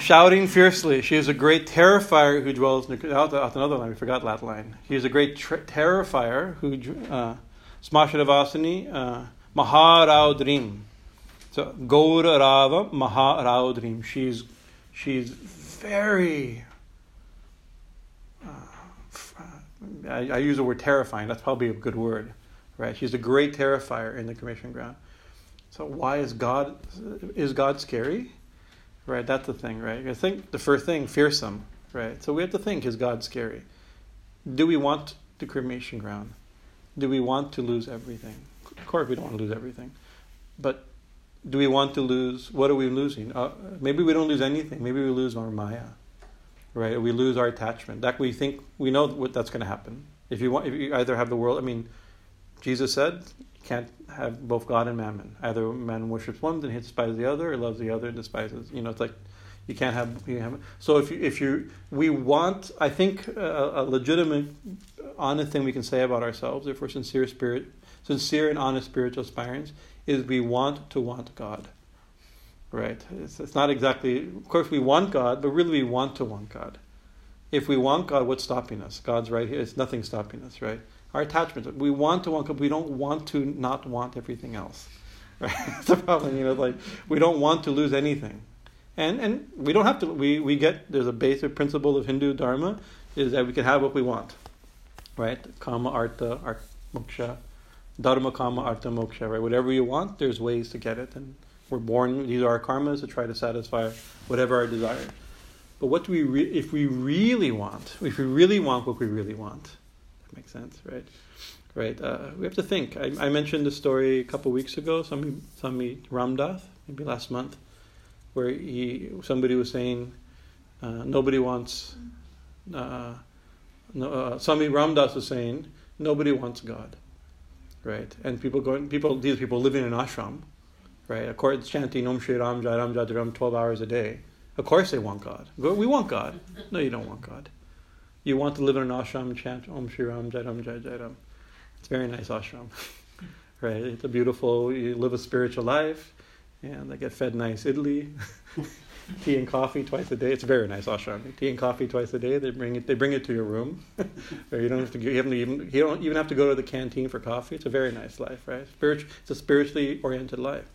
shouting fiercely. She is a great terrifier who dwells in the, out another line. We forgot that line. She is a great ter- terrifier who uh, Smashanavasini uh, Maharaudrim. So Ghorarava Maharaudrim. She's she's very. Uh, I, I use the word terrifying. That's probably a good word, right? She's a great terrifier in the cremation ground. So why is God is God scary? Right, that's the thing, right? I think the first thing, fearsome, right? So we have to think, is God scary? Do we want the cremation ground? Do we want to lose everything? Of course, we don't want to lose everything. But do we want to lose, what are we losing? Uh, maybe we don't lose anything. Maybe we lose our Maya, right? We lose our attachment. That we think, we know what that's going to happen. If you want, if you either have the world, I mean, Jesus said, can't have both God and mammon. Either man worships one and he despises the other, or loves the other and despises. You know, it's like you can't have. You have so if you if you we want, I think a, a legitimate, honest thing we can say about ourselves, if we're sincere spirit, sincere and honest spiritual aspirants, is we want to want God. Right? It's, it's not exactly. Of course, we want God, but really we want to want God. If we want God, what's stopping us? God's right here. It's nothing stopping us, right? Our attachments. We want to want, we don't want to not want everything else. Right? That's the problem. You know, like we don't want to lose anything, and and we don't have to. We we get there's a basic principle of Hindu dharma is that we can have what we want, right? Kama, artha, art, moksha, dharma, kama, artha, moksha. Right? Whatever you want, there's ways to get it, and we're born. These are our karmas to try to satisfy whatever our desire. But what do we re- if we really want? If we really want what we really want, Makes sense, right? Right. Uh, we have to think. I, I mentioned the story a couple weeks ago. Somebody, somebody Ramdas, maybe last month, where he somebody was saying uh, nobody wants. Uh, no, uh, somebody Ramdas was saying nobody wants God, right? And people going, people these people living in ashram, right? Of course, chanting Om Shri Ram Jai Ram Jai Ram twelve hours a day. Of course, they want God. We want God. No, you don't want God you want to live in an ashram, chant Om Shri Ram, Jai Ram, Jai Jai Ram. It's a very nice ashram, right? It's a beautiful, you live a spiritual life, and they get fed nice idli, tea and coffee twice a day. It's a very nice ashram. Tea and coffee twice a day. They bring it. They bring it to your room. you don't have to. You, even. You don't even have to go to the canteen for coffee. It's a very nice life, right? Spiritual. It's a spiritually oriented life.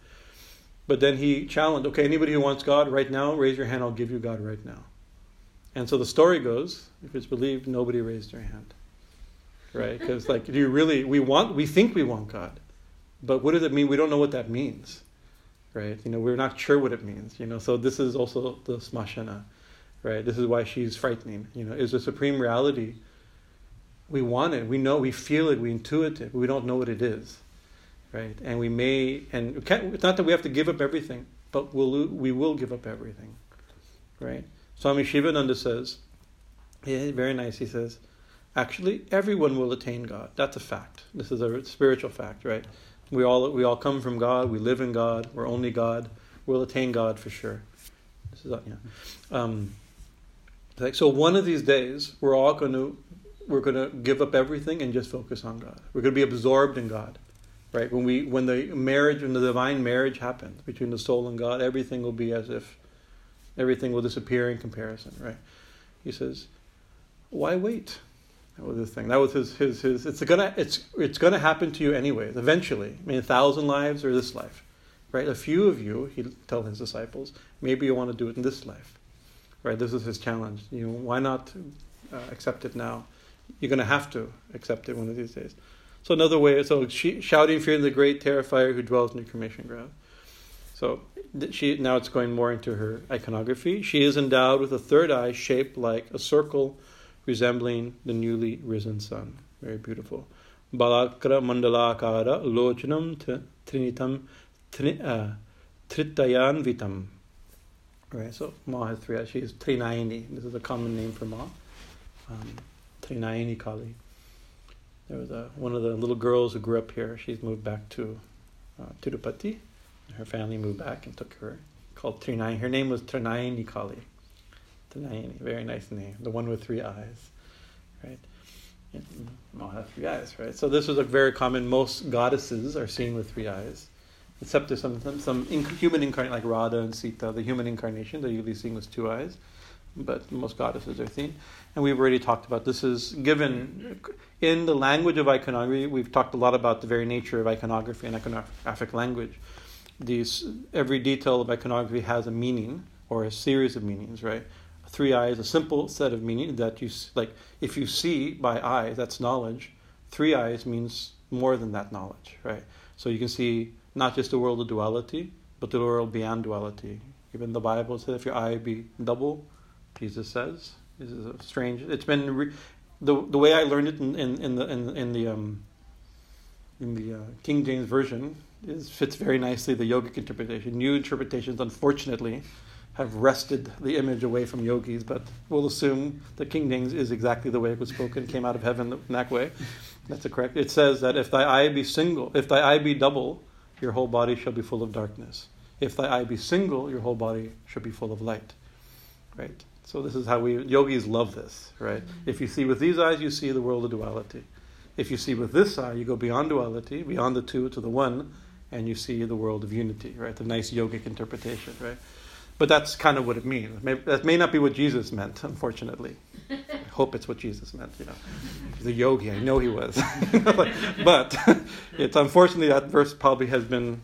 But then he challenged. Okay, anybody who wants God right now, raise your hand. I'll give you God right now. And so the story goes, if it's believed, nobody raised their hand. Right? Because, like, do you really, we want, we think we want God. But what does it mean? We don't know what that means. Right? You know, we're not sure what it means. You know, so this is also the smashana. right? This is why she's frightening. You know, is the supreme reality. We want it. We know. We feel it. We intuit it. We don't know what it is, right? And we may. And it's not that we have to give up everything, but we'll we will give up everything, right? Swami Shivananda says, yeah, very nice. He says, actually, everyone will attain God. That's a fact. This is a spiritual fact, right? We all we all come from God. We live in God. We're only God. We'll attain God for sure. This is yeah. Um, like, so one of these days, we're all going to we're going to give up everything and just focus on God. We're going to be absorbed in God, right? When we when the marriage, when the divine marriage happens between the soul and God, everything will be as if everything will disappear in comparison, right? He says, "Why wait?" That was his thing. That was his his his. It's gonna it's it's gonna happen to you anyways. Eventually, I mean, a thousand lives or this life, right? A few of you, he tell his disciples, maybe you want to do it in this life, right? This is his challenge. You know, why not uh, accept it now? You're gonna have to accept it one of these days. So another way, so she, shouting fear in the great terrifier who dwells in the cremation ground. So she now it's going more into her iconography. She is endowed with a third eye shaped like a circle resembling the newly risen sun. Very beautiful. Balarka mandalakara lochanam trinitam uh, tritayan vitam. Right, so Ma has three eyes. She is Trinayani. This is a common name for Ma. Um, Kali. There was a, one of the little girls who grew up here. She's moved back to uh, Tirupati. Her family moved back and took her, called Trinayani. Her name was Trinayani Kali. Trinayani, very nice name. The one with three eyes, right? Mm, all have three eyes, right? So this was a very common. Most goddesses are seen with three eyes, except there's some some, some human incarnate like Radha and Sita. The human incarnation they're usually seen with two eyes, but most goddesses are seen. And we've already talked about this is given in the language of iconography. We've talked a lot about the very nature of iconography and iconographic language. These every detail of iconography has a meaning or a series of meanings, right? three eyes, a simple set of meaning that you like. If you see by eye, that's knowledge. Three eyes means more than that knowledge, right? So you can see not just the world of duality, but the world beyond duality. Even the Bible says, "If your eye be double," Jesus says, "This is strange." It's been re- the the way I learned it in, in, in the in, in the um, in the uh, King James version is fits very nicely the yogic interpretation. New interpretations, unfortunately, have wrested the image away from yogis, but we'll assume that King James is exactly the way it was spoken, came out of heaven in that way. That's correct. It says that if thy eye be single, if thy eye be double, your whole body shall be full of darkness. If thy eye be single, your whole body shall be full of light. Right? So this is how we yogis love this, right? If you see with these eyes, you see the world of duality. If you see with this eye, you go beyond duality, beyond the two to the one, and you see the world of unity, right? The nice yogic interpretation, right? But that's kind of what it means. that may not be what Jesus meant, unfortunately. I hope it's what Jesus meant, you know. He's a yogi, I know he was. but it's unfortunately that verse probably has been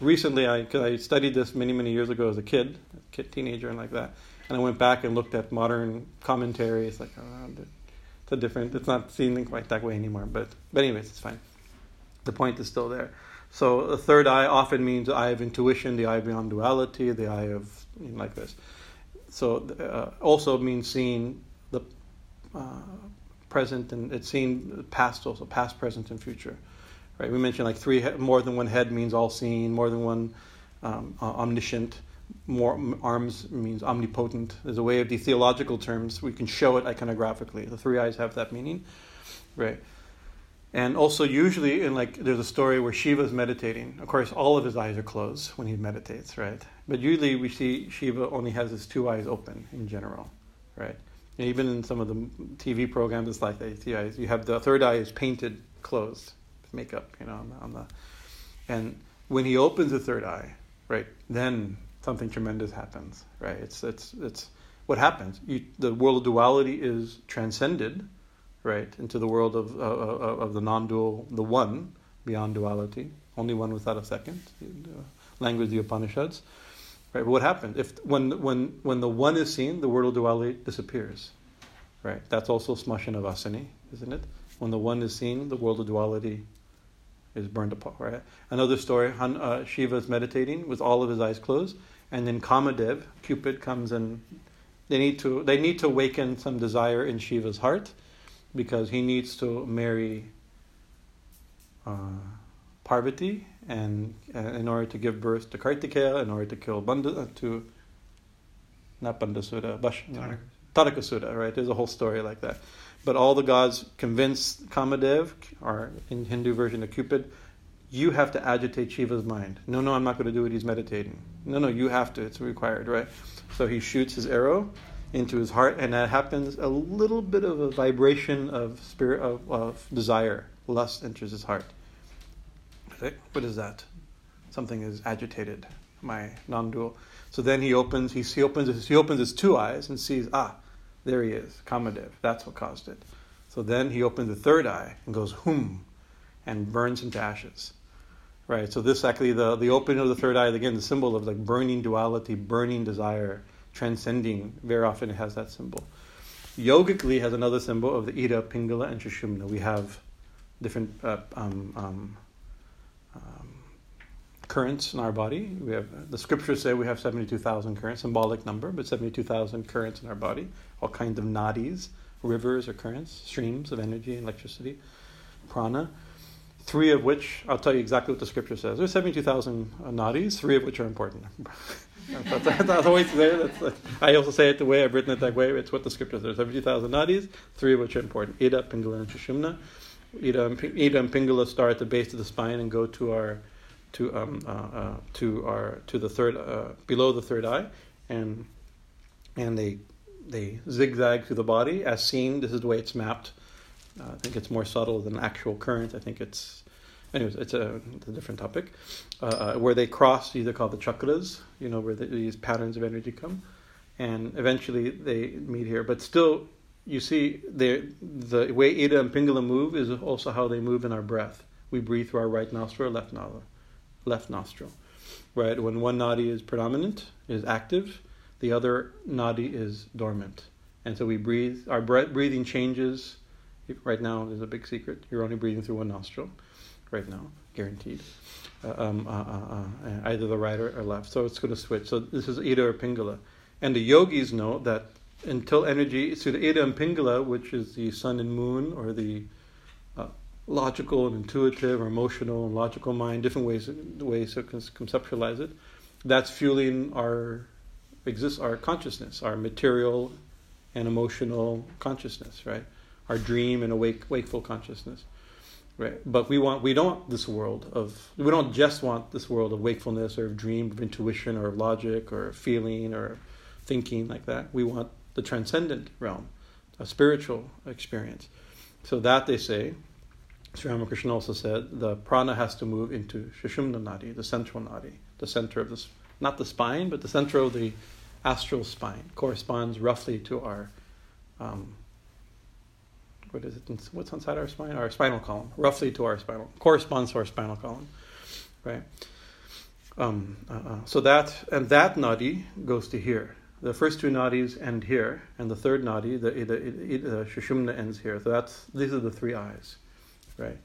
recently I cause I studied this many many years ago as a kid, a kid teenager and like that. And I went back and looked at modern commentary. It's like oh, it's a different. It's not seen quite that way anymore. But but anyways, it's fine. The point is still there. So the third eye often means the eye of intuition, the eye beyond duality, the eye of you know, like this. So uh, also means seeing the uh, present and it's seeing past also, past, present, and future. Right? We mentioned like three, more than one head means all seeing, more than one um, omniscient, more arms means omnipotent. There's a way of the theological terms we can show it iconographically. The three eyes have that meaning, right? And also, usually, in like, there's a story where Shiva is meditating. Of course, all of his eyes are closed when he meditates, right? But usually, we see Shiva only has his two eyes open in general, right? And even in some of the TV programs, it's like that. eyes. you have the third eye is painted closed, makeup, you know, on the, on the, and when he opens the third eye, right, then something tremendous happens, right? It's it's it's what happens. You, the world of duality is transcended right, into the world of, uh, of the non-dual, the one, beyond duality, only one without a second, language of the Upanishads. Right, but what happens if when when when the one is seen, the world of duality disappears. Right, that's also smashanavasini, isn't it? When the one is seen, the world of duality is burned apart. Right. Another story: uh, Shiva is meditating with all of his eyes closed, and then Kamadev, Cupid, comes and they need to they need to awaken some desire in Shiva's heart because he needs to marry uh, Parvati and uh, in order to give birth to Kartikeya, in order to kill Banda, uh, to not Bhandasura, Bash, no, Tarakasura, right? There's a whole story like that. But all the gods convince Kamadev, or in Hindu version of Cupid, you have to agitate Shiva's mind. No, no, I'm not going to do it. He's meditating. No, no, you have to. It's required, right? So he shoots his arrow into his heart, and that happens. A little bit of a vibration of spirit of, of desire, lust enters his heart. What is that? Something is agitated. My non-dual. So then he opens. He, he opens. He opens his two eyes and sees. Ah, there he is. Kamadev. That's what caused it. So then he opens the third eye and goes hum, and burns into ashes. Right. So this actually the the opening of the third eye again the symbol of like burning duality, burning desire, transcending. Very often it has that symbol. Yogically has another symbol of the Ida, Pingala, and Sushumna. We have different uh, um, um, um, currents in our body. We have the scriptures say we have seventy-two thousand currents, symbolic number, but seventy-two thousand currents in our body. All kinds of nadis, rivers or currents, streams of energy and electricity, prana three of which I'll tell you exactly what the scripture says. There's 72,000 nadis, three of which are important. that's, that's, that's always there. That's, I also say it the way I've written it that way. It's what the scripture says. 72,000 nadis, three of which are important. Ida, Pingala, and Sushumna. Ida and, Ida and Pingala start at the base of the spine and go to our to um, uh, uh, to our to the third uh, below the third eye, and and they they zigzag through the body as seen. This is the way it's mapped uh, I think it's more subtle than actual current. I think it's, anyways, it's a, it's a different topic. Uh, uh, where they cross, either called the chakras, you know, where the, these patterns of energy come, and eventually they meet here. But still, you see, the the way Ida and Pingala move is also how they move in our breath. We breathe through our right nostril, left nostril, left nostril. Right, when one nadi is predominant, is active, the other nadi is dormant, and so we breathe. Our breath, breathing changes Right now, there's a big secret. You're only breathing through one nostril, right now, guaranteed. Uh, um, uh, uh, uh either the right or, or, left. So it's going to switch. So this is Ida or Pingala. And the yogis know that until energy, so the Ida and Pingala, which is the sun and moon, or the uh, logical and intuitive or emotional and logical mind, different ways ways to conceptualize it, that's fueling our exist our consciousness, our material and emotional consciousness, right? Our dream and awake wakeful consciousness. Right. But we want we don't this world of we don't just want this world of wakefulness or of dream, of intuition or of logic or feeling or thinking like that. We want the transcendent realm, a spiritual experience. So that they say, Sri Ramakrishna also said, the prana has to move into Sushumna Nadi, the central nadi, the center of this, not the spine, but the center of the astral spine, corresponds roughly to our um, what is it? What's inside our spine? Our spinal column, roughly to our spinal, corresponds to our spinal column, right? Um, uh, uh, so that and that nadi goes to here. The first two nadis end here, and the third nadi, the the, the, the shushumna ends here. So that's these are the three eyes, right?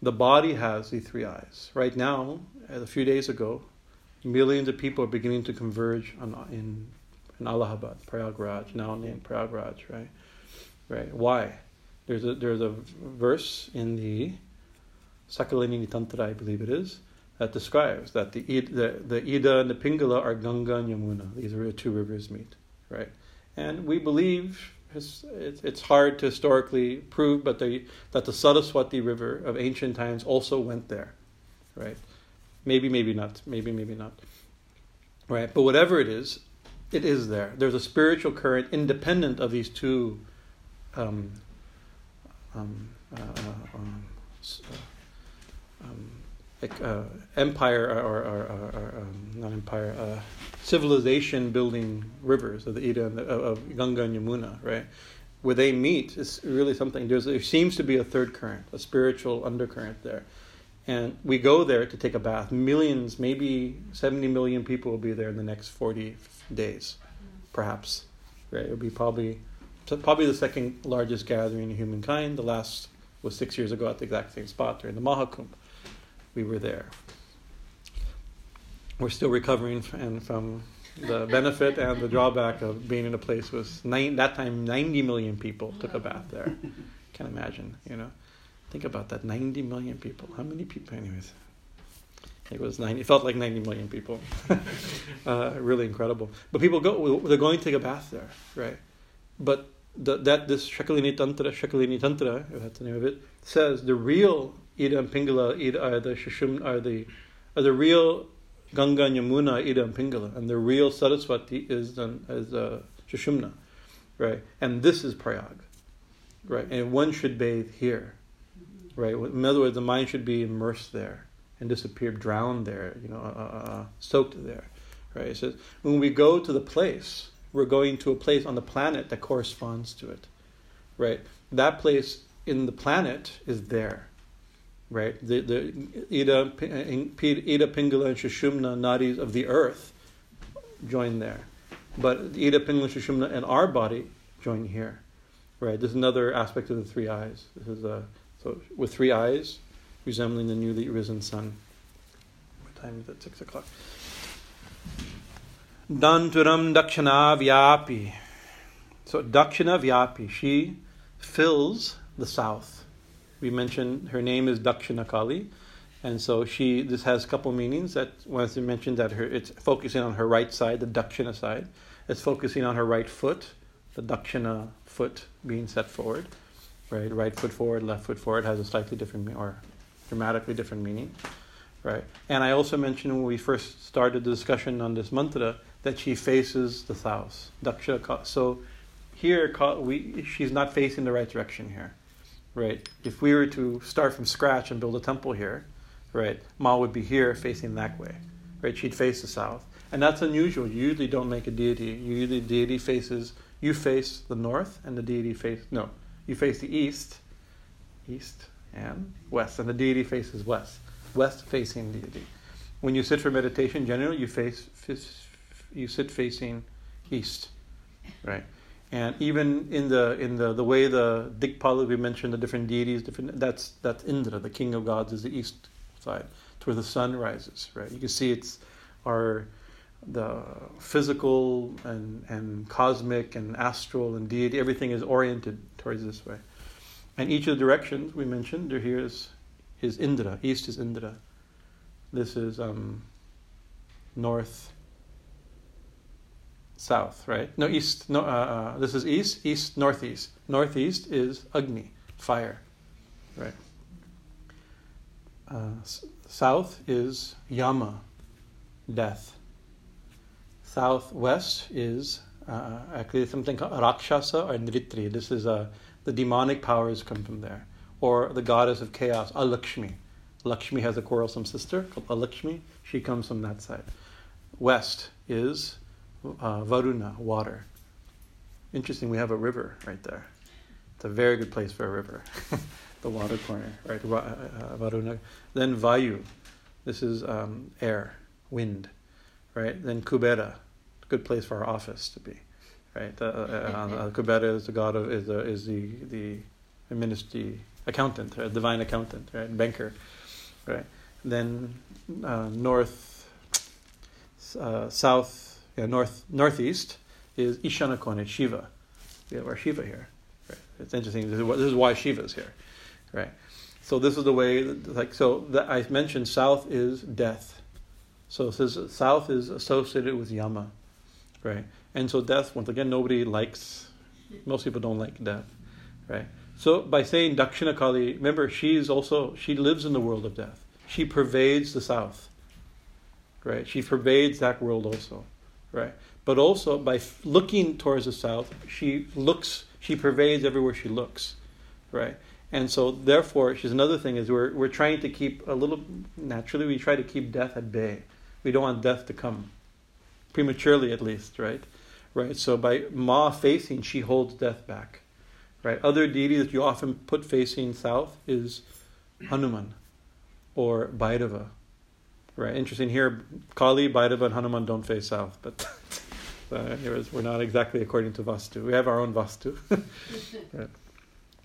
The body has the three eyes. Right now, a few days ago, millions of people are beginning to converge on, in in Allahabad, Prayagraj, now named Prayagraj, right? Right. Why? There's a there's a verse in the Sakalini Tantra, I believe it is, that describes that the the, the Ida and the Pingala are Ganga and Yamuna. These are the two rivers meet, right? And we believe it's, it's hard to historically prove, but the, that the Saraswati River of ancient times also went there, right? Maybe, maybe not. Maybe, maybe not. Right? But whatever it is, it is there. There's a spiritual current independent of these two um, um, uh, uh, um, uh, um, empire or, or, or, or um, not empire, civilization building rivers of the Ida and the, of Ganga and Yamuna, right? Where they meet is really something. There's, there seems to be a third current, a spiritual undercurrent there. And we go there to take a bath. Millions, maybe 70 million people will be there in the next 40 days, perhaps. Right? It'll be probably probably the second largest gathering in humankind. The last was six years ago at the exact same spot during the Mahakumbh. We were there. We're still recovering from, from the benefit and the drawback of being in a place was nine, that time 90 million people took a bath there. Can't imagine, you know. Think about that 90 million people. How many people, anyways? It was 90, it felt like 90 million people. uh, really incredible. But people go, they're going to take a bath there, right? But the, that this Shakalini Tantra, Shakalini Tantra, if that's the name of it, says the real Ida and Pingala Ida are the Shishum, are the, are the real Ganga and Yamuna, Ida and Pingala, and the real Saraswati is um, is uh, Sushumna, right? And this is Prayag, right? And one should bathe here, right? In other words, the mind should be immersed there and disappear, drowned there, you know, uh, uh, uh, soaked there, right? It says when we go to the place, we're going to a place on the planet that corresponds to it, right? That place in the planet is there right? The, the Ida, Ida Pingala and Shushumna nadis of the earth join there. But Ida Pingala and Shushumna and our body join here, right? This is another aspect of the three eyes. This is a, so with three eyes, resembling the newly risen sun. What time is it? Six o'clock. Danturam Dakshina Vyapi. So Dakshina Vyapi, she fills the south we mentioned her name is Dakshina Kali, and so she. This has a couple meanings. That once we mentioned that her, it's focusing on her right side, the Dakshina side. It's focusing on her right foot, the Dakshina foot being set forward, right? Right foot forward, left foot forward has a slightly different or dramatically different meaning, right? And I also mentioned when we first started the discussion on this mantra that she faces the south, Dakshina. So here, we, she's not facing the right direction here right? If we were to start from scratch and build a temple here, right, Ma would be here facing that way, right? She'd face the south. And that's unusual. You usually don't make a deity. Usually deity faces, you face the north and the deity face, no, you face the east, east and west, and the deity faces west, west facing deity. When you sit for meditation, generally you face, you sit facing east, right? And even in the in the, the way the Dikpala we mentioned the different deities, different that's that's Indra, the king of gods, is the east side, to where the sun rises. Right, you can see it's our the physical and and cosmic and astral and deity. Everything is oriented towards this way. And each of the directions we mentioned, here is is Indra. East is Indra. This is um, north south, right? No, east. No, uh, uh, this is east, east, northeast. Northeast is Agni, fire, right? Uh, south is Yama, death. Southwest is uh, actually something called Rakshasa or Nirriti. This is uh, the demonic powers come from there, or the goddess of chaos, Alakshmi. Lakshmi has a quarrelsome sister called Alakshmi. She comes from that side. West is uh, Varuna, water. Interesting, we have a river right there. It's a very good place for a river. the water corner, right? Uh, uh, Varuna. Then Vayu, this is um, air, wind, right? Then Kubera, good place for our office to be, right? Uh, uh, uh Kubera is the god of is the is the the ministry accountant, right? divine accountant, right? Banker, right? Then north, south yeah, north northeast is Ishanakone, Shiva. We have our Shiva here. Right? It's interesting. This is, this is why Shiva is here, right? So this is the way. Like so, that I mentioned south is death. So it says south is associated with Yama, right? And so death. Once again, nobody likes. Most people don't like death, right? So by saying Dakshina Kali, remember she's also she lives in the world of death. She pervades the south, right? She pervades that world also right? But also by looking towards the south, she looks, she pervades everywhere she looks, right? And so, therefore, she's another thing is we're we're trying to keep a little naturally we try to keep death at bay. We don't want death to come prematurely, at least, right? Right. So by Ma facing, she holds death back, right? Other deities that you often put facing south is Hanuman or Bhairava, Right. Interesting here. Kali, Bhairava, and Hanuman don't face south, but uh, we're not exactly according to Vastu. We have our own Vastu. right.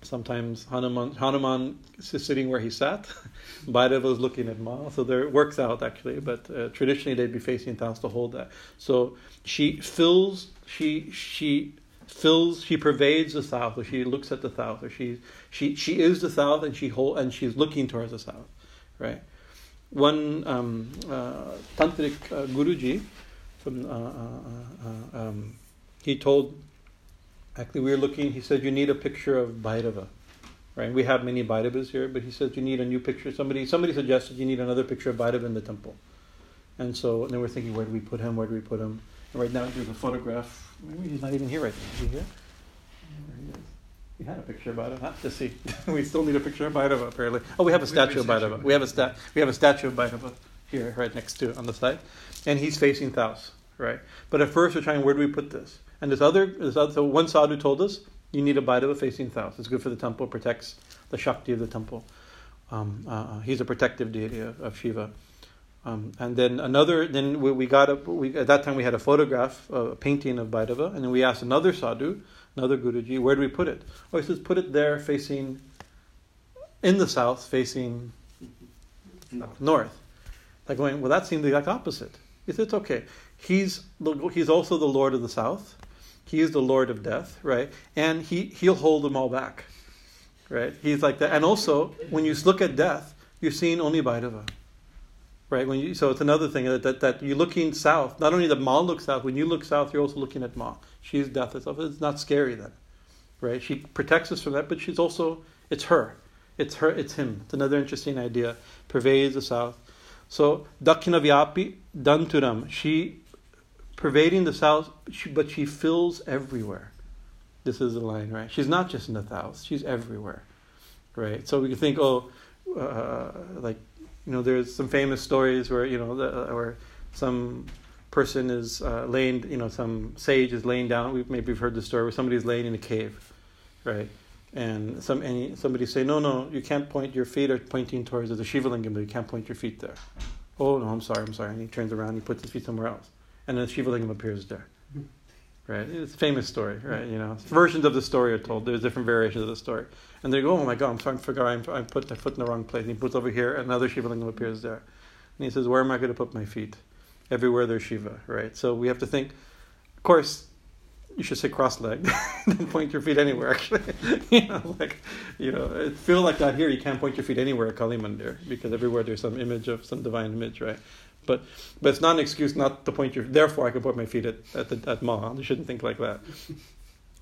Sometimes Hanuman, Hanuman is sitting where he sat. Bhairava is looking at Ma. So there it works out actually, but uh, traditionally they'd be facing south to hold that. So she fills, she she fills, she pervades the south, or she looks at the south, or she she she is the south, and she hold and she's looking towards the south, right? One um, uh, tantric uh, Guruji from uh, uh, uh, um, he told Actually, we were looking, he said, you need a picture of Bhairava. Right? We have many Bhairavas here, but he said you need a new picture. Somebody somebody suggested you need another picture of Bhairava in the temple. And so and then we're thinking, where do we put him? Where do we put him? And right now there's a photograph. Maybe he's not even here right now. Is he here? There he is. We had a picture of Bhairava. Not to see. we still need a picture of Bhairava, apparently. Oh, we have a statue of Bhairava. We have a stat. We have a statue of Bhairava here, right next to it on the side, and he's facing south, right? But at first we're trying, where do we put this? And this other, this other so one sadhu told us you need a Bhairava facing south. It's good for the temple, protects the Shakti of the temple. Um, uh, uh, he's a protective deity of, of Shiva. Um, and then another, then we, we got a, we, at that time we had a photograph, a painting of Bhairava, and then we asked another sadhu, another Guruji, where do we put it? Oh, he says, put it there facing, in the south, facing north. north. Like going, well, that seemed the exact opposite. He says, it's okay. He's, he's also the Lord of the South. He is the Lord of death, right? And he, he'll hold them all back, right? He's like that. And also, when you look at death, you're seeing only Bhairava, right? When you, so it's another thing that, that, that you're looking south. Not only that Ma looks south, when you look south, you're also looking at Ma. She's death itself. It's not scary then, right? She protects us from that, but she's also, it's her. It's her, it's him. It's another interesting idea. Pervades the south. So, Dakshina Vyapi Danturam. She pervading the south, but she fills everywhere. This is the line, right? She's not just in the south; she's everywhere, right? So we can think, oh, uh, like you know, there's some famous stories where you know, the, where some person is uh, laying, you know, some sage is laying down. We've maybe we've heard the story where somebody's laying in a cave, right? And some and somebody say, no, no, you can't point. Your feet are pointing towards the Shiva lingam, but you can't point your feet there. Oh no, I'm sorry, I'm sorry. And he turns around, and he puts his feet somewhere else and then the Shiva Lingam appears there. Right? It's a famous story, right? You know, versions of the story are told. There's different variations of the story. And they go, oh my God, I'm trying to figure out, I put my foot in the wrong place. And he puts over here, and another Shiva Lingam appears there. And he says, where am I going to put my feet? Everywhere there's Shiva, right? So we have to think, of course, you should say cross-legged. Don't point your feet anywhere. Actually, you know, like you know, it feel like that here. You can't point your feet anywhere at Kali Mandir because everywhere there's some image of some divine image, right? But but it's not an excuse not to point your. Therefore, I can put my feet at at, the, at Ma. You shouldn't think like that.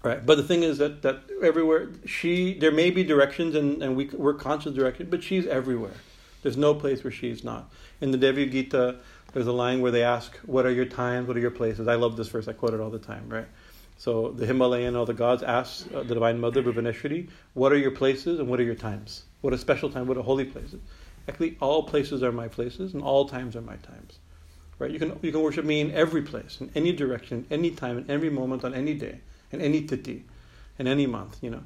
Right, but the thing is that, that everywhere she there may be directions and, and we we're conscious direction, but she's everywhere. There's no place where she's not. In the Devi Gita, there's a line where they ask, "What are your times? What are your places?" I love this verse. I quote it all the time. Right. So the Himalayan, all the gods ask uh, the Divine Mother, Bhuvaneshwari, "What are your places and what are your times? What a special time? What a holy places?" Actually, all places are my places, and all times are my times. Right? You can you can worship me in every place, in any direction, any time, in every moment, on any day, in any tithi, in any month. You know,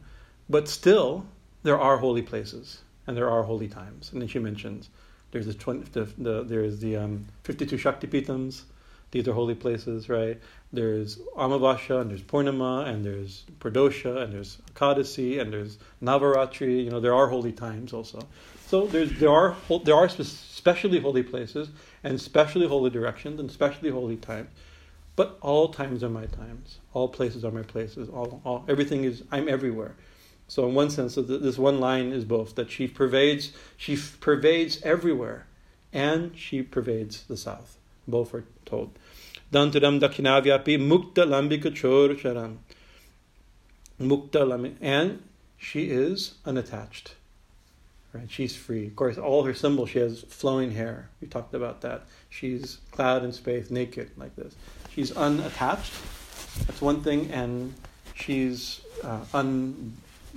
but still, there are holy places and there are holy times. And then she mentions there's the, 20, the, the there's the um, 52 Shakti Pitams. These are holy places, right? There's Amavasya and there's Purnima and there's Pradosha and there's Ekadasi and there's Navaratri. You know, there are holy times also. So there are there are specially holy places and specially holy directions and specially holy times, but all times are my times. All places are my places. All, all everything is I'm everywhere. So in one sense, this one line is both that she pervades she pervades everywhere, and she pervades the south. Both are told. Dantadam dakshinavyapi mukta lambika chor charam. Mukta and she is unattached. Right? She's free. Of course, all her symbols, she has flowing hair. We talked about that. She's cloud in space, naked, like this. She's unattached. That's one thing, and she's uh,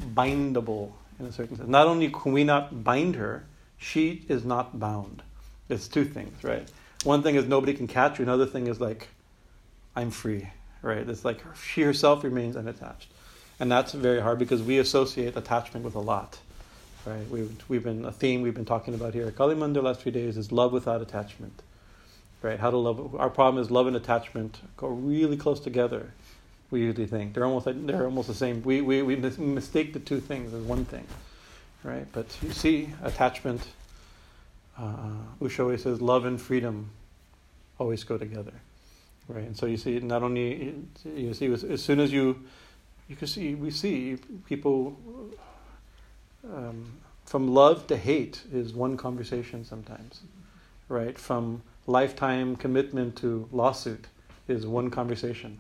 unbindable in a certain sense. Not only can we not bind her, she is not bound. It's two things, right? One thing is nobody can catch you. Another thing is like, I'm free, right? It's like she herself remains unattached. And that's very hard because we associate attachment with a lot. Right? We've, we've been a theme we've been talking about here at Kali the last few days is love without attachment. Right? How to love. Our problem is love and attachment go really close together, we usually think. They're almost they're almost the same. We we, we mistake the two things as one thing, right? But you see, attachment. Uh, Osho says love and freedom always go together, right? And so you see, not only you see as soon as you you can see we see people um, from love to hate is one conversation sometimes, right? From lifetime commitment to lawsuit is one conversation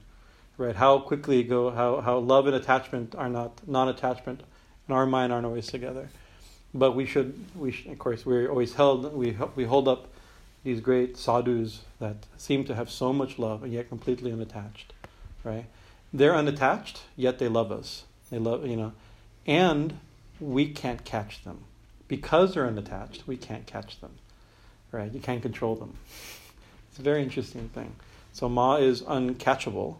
right? How quickly go, how, how love and attachment are not, non attachment in our mind aren't always together. But we should, we should, of course, we're always held, we, we hold up these great sadhus that seem to have so much love and yet completely unattached, right? They're unattached, yet they love us. They love, you know, and we can't catch them. Because they're unattached, we can't catch them, right? You can't control them. It's a very interesting thing. So Ma is uncatchable,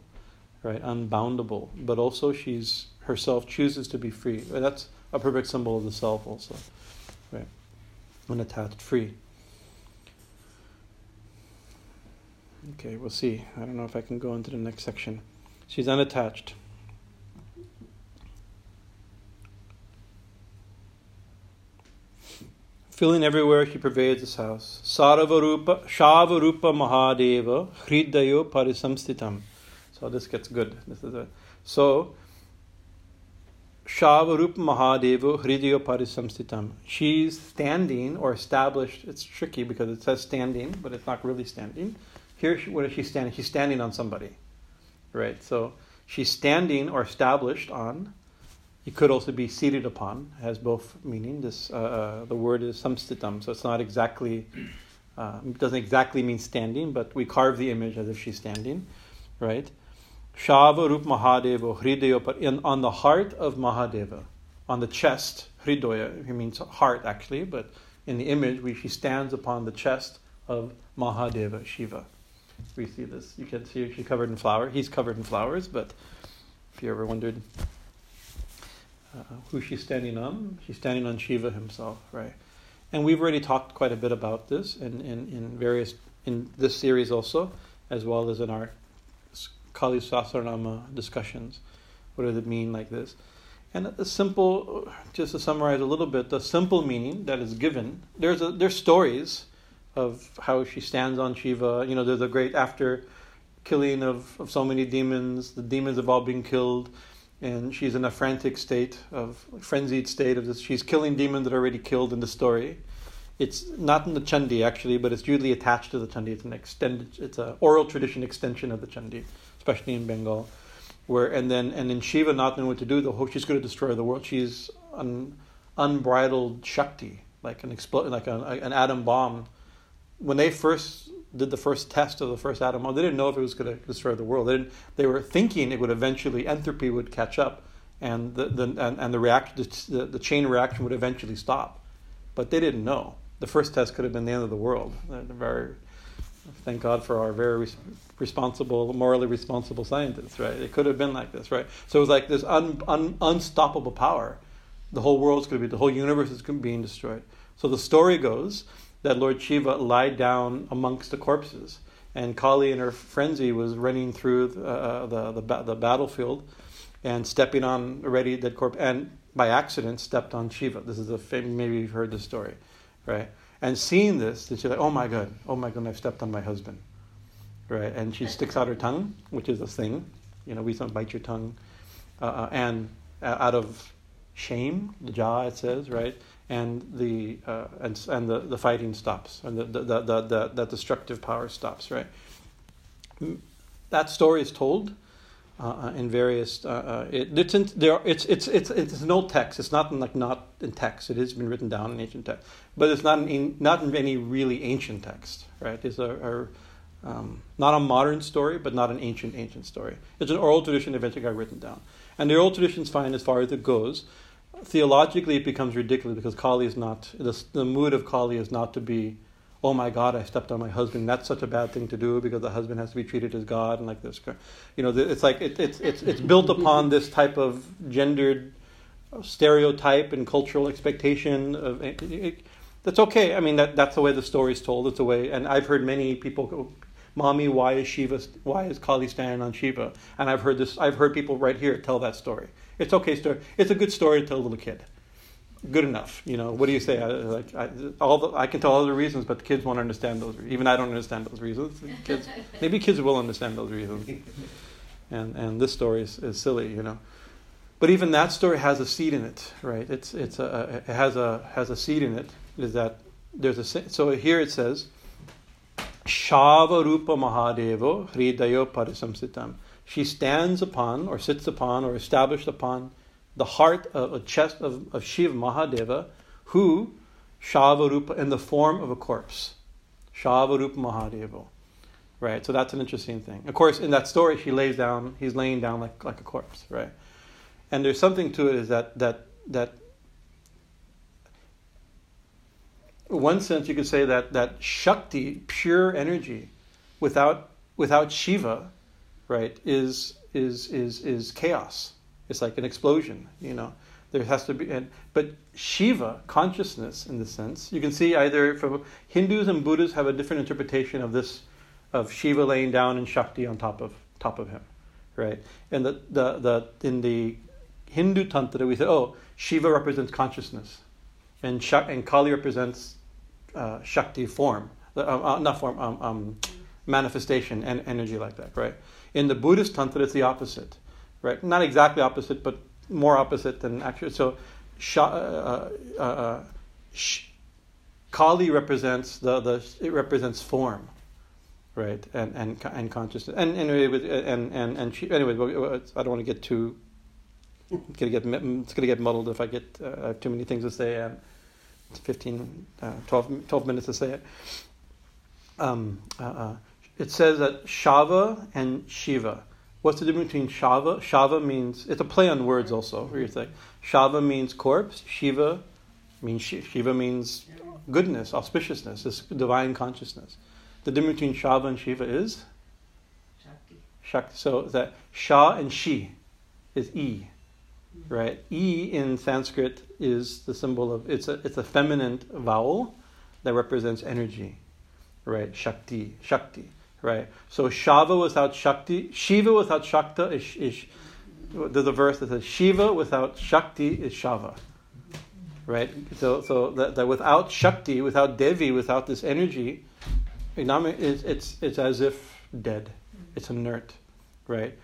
right? Unboundable, but also she's herself chooses to be free. That's a perfect symbol of the self, also, right? Unattached, free. Okay, we'll see. I don't know if I can go into the next section. She's unattached. Filling everywhere, she pervades this house. Saravarupa, Shavarupa Mahadeva, Hridayo Parisamstitam. So this gets good. This is a, so Shavarup Mahadeva Hridayo Parisamstitam. She's standing or established. It's tricky because it says standing, but it's not really standing. Here, what is she standing? She's standing on somebody, right? So she's standing or established on. It could also be seated upon. It has both meaning. This uh, uh, the word is samstitam, so it's not exactly. Uh, doesn't exactly mean standing, but we carve the image as if she's standing, right? Shava Rup Mahadeva Hridaya on the heart of Mahadeva, on the chest, Hridaya, he means heart actually, but in the image we, she stands upon the chest of Mahadeva, Shiva. We see this. You can see she's covered in flowers. He's covered in flowers, but if you ever wondered uh, who she's standing on, she's standing on Shiva himself, right? And we've already talked quite a bit about this in, in, in various in this series also, as well as in our Kali Sahasranama discussions. What does it mean like this? And the simple, just to summarize a little bit, the simple meaning that is given, there's, a, there's stories of how she stands on Shiva. You know, there's a great, after killing of, of so many demons, the demons have all been killed, and she's in a frantic state of, frenzied state of this. She's killing demons that are already killed in the story. It's not in the Chandi actually, but it's usually attached to the Chandi. It's an extended, it's an oral tradition extension of the Chandi especially in Bengal, where and then and then Shiva not knowing what to do, the whole she's going to destroy the world. She's an unbridled Shakti, like an explode, like an, an atom bomb. When they first did the first test of the first atom bomb, they didn't know if it was going to destroy the world. They didn't, they were thinking it would eventually entropy would catch up, and the, the and, and the reaction the, the chain reaction would eventually stop, but they didn't know. The first test could have been the end of the world. They're very Thank God for our very responsible, morally responsible scientists, right? It could have been like this, right? So it was like this un, un, unstoppable power. The whole world's going to be, the whole universe is being destroyed. So the story goes that Lord Shiva lied down amongst the corpses, and Kali in her frenzy was running through the, uh, the, the, the battlefield and stepping on already dead corpse, and by accident stepped on Shiva. This is a maybe you've heard this story, right? And seeing this, she's like, oh my God, oh my God, I've stepped on my husband. Right? And she sticks out her tongue, which is a thing. You know, we don't bite your tongue. Uh, uh and uh, out of shame, the jaw, it says, right? And the uh, and and the, the fighting stops, and the the, the, the, the destructive power stops, right? That story is told uh, uh, in various. Uh, uh, it, it's, in, there, it's, it's, it's, it's an old text. It's not in, like not in text. It has been written down in ancient text, but it's not in not in any really ancient text. Right? It's a, a um, not a modern story, but not an ancient ancient story. It's an oral tradition that eventually got written down, and the oral tradition's fine as far as it goes. Theologically, it becomes ridiculous because Kali is not the, the mood of Kali is not to be oh my God, I stepped on my husband. That's such a bad thing to do because the husband has to be treated as God and like this. You know, it's like it, it's it's it's built upon this type of gendered stereotype and cultural expectation of. It, it, that's okay. I mean, that that's the way the story is told. It's a way, and I've heard many people "Mommy, why is Shiva? Why is Kali standing on Shiva?" And I've heard this. I've heard people right here tell that story. It's okay story. It's a good story to tell a little kid. Good enough, you know. What do you say? I, like I, all the, I can tell all the reasons, but the kids won't understand those. Even I don't understand those reasons. Kids, maybe kids will understand those reasons. And and this story is, is silly, you know. But even that story has a seed in it, right? It's it's a it has a has a seed in it. Is that there's a so here it says Shava Rupa Mahadevo Hridayo Parisamsitam. She stands upon, or sits upon, or established upon the heart of a chest of, of Shiva Mahadeva, who Shava Rupa in the form of a corpse. Shava Rupa Mahadevo. Right, so that's an interesting thing. Of course, in that story, she lays down, he's laying down like, like a corpse, right? And there's something to it is that, that, that one sense you could say that that Shakti, pure energy, without without Shiva, right, is is is is chaos. It's like an explosion, you know. There has to be, and, but Shiva consciousness, in the sense, you can see either from Hindus and Buddhists have a different interpretation of this, of Shiva laying down and Shakti on top of top of him, right? And the the, the in the Hindu tantra we say, oh, Shiva represents consciousness, and Shak- and Kali represents uh, Shakti form, uh, uh, not form, um, um, manifestation and energy like that, right? In the Buddhist Tantra, it's the opposite, right? Not exactly opposite, but more opposite than actually. So, uh, uh, uh, sh- Kali represents the, the it represents form, right? And and and consciousness. And anyway, and and and she, anyway, I don't want to get too. It's gonna get it's gonna get muddled if I get have too many things to say. And, 15, uh, 12, 12, minutes to say it. Um, uh, uh, it says that Shava and Shiva. What's the difference between Shava? Shava means, it's a play on words also, where you think. Shava means corpse, Shiva means, Shiva means goodness, auspiciousness, this divine consciousness. The difference between Shava and Shiva is? Shakti. Shakti. So that Sha and Shi is E right? E in Sanskrit is the symbol of it's a it's a feminine vowel that represents energy, right? Shakti, Shakti, right? So Shava without Shakti, Shiva without Shakta is, is there's a verse that says Shiva without Shakti is Shava, right? So so that, that without Shakti, without Devi, without this energy, it's it's it's as if dead. It's inert, right?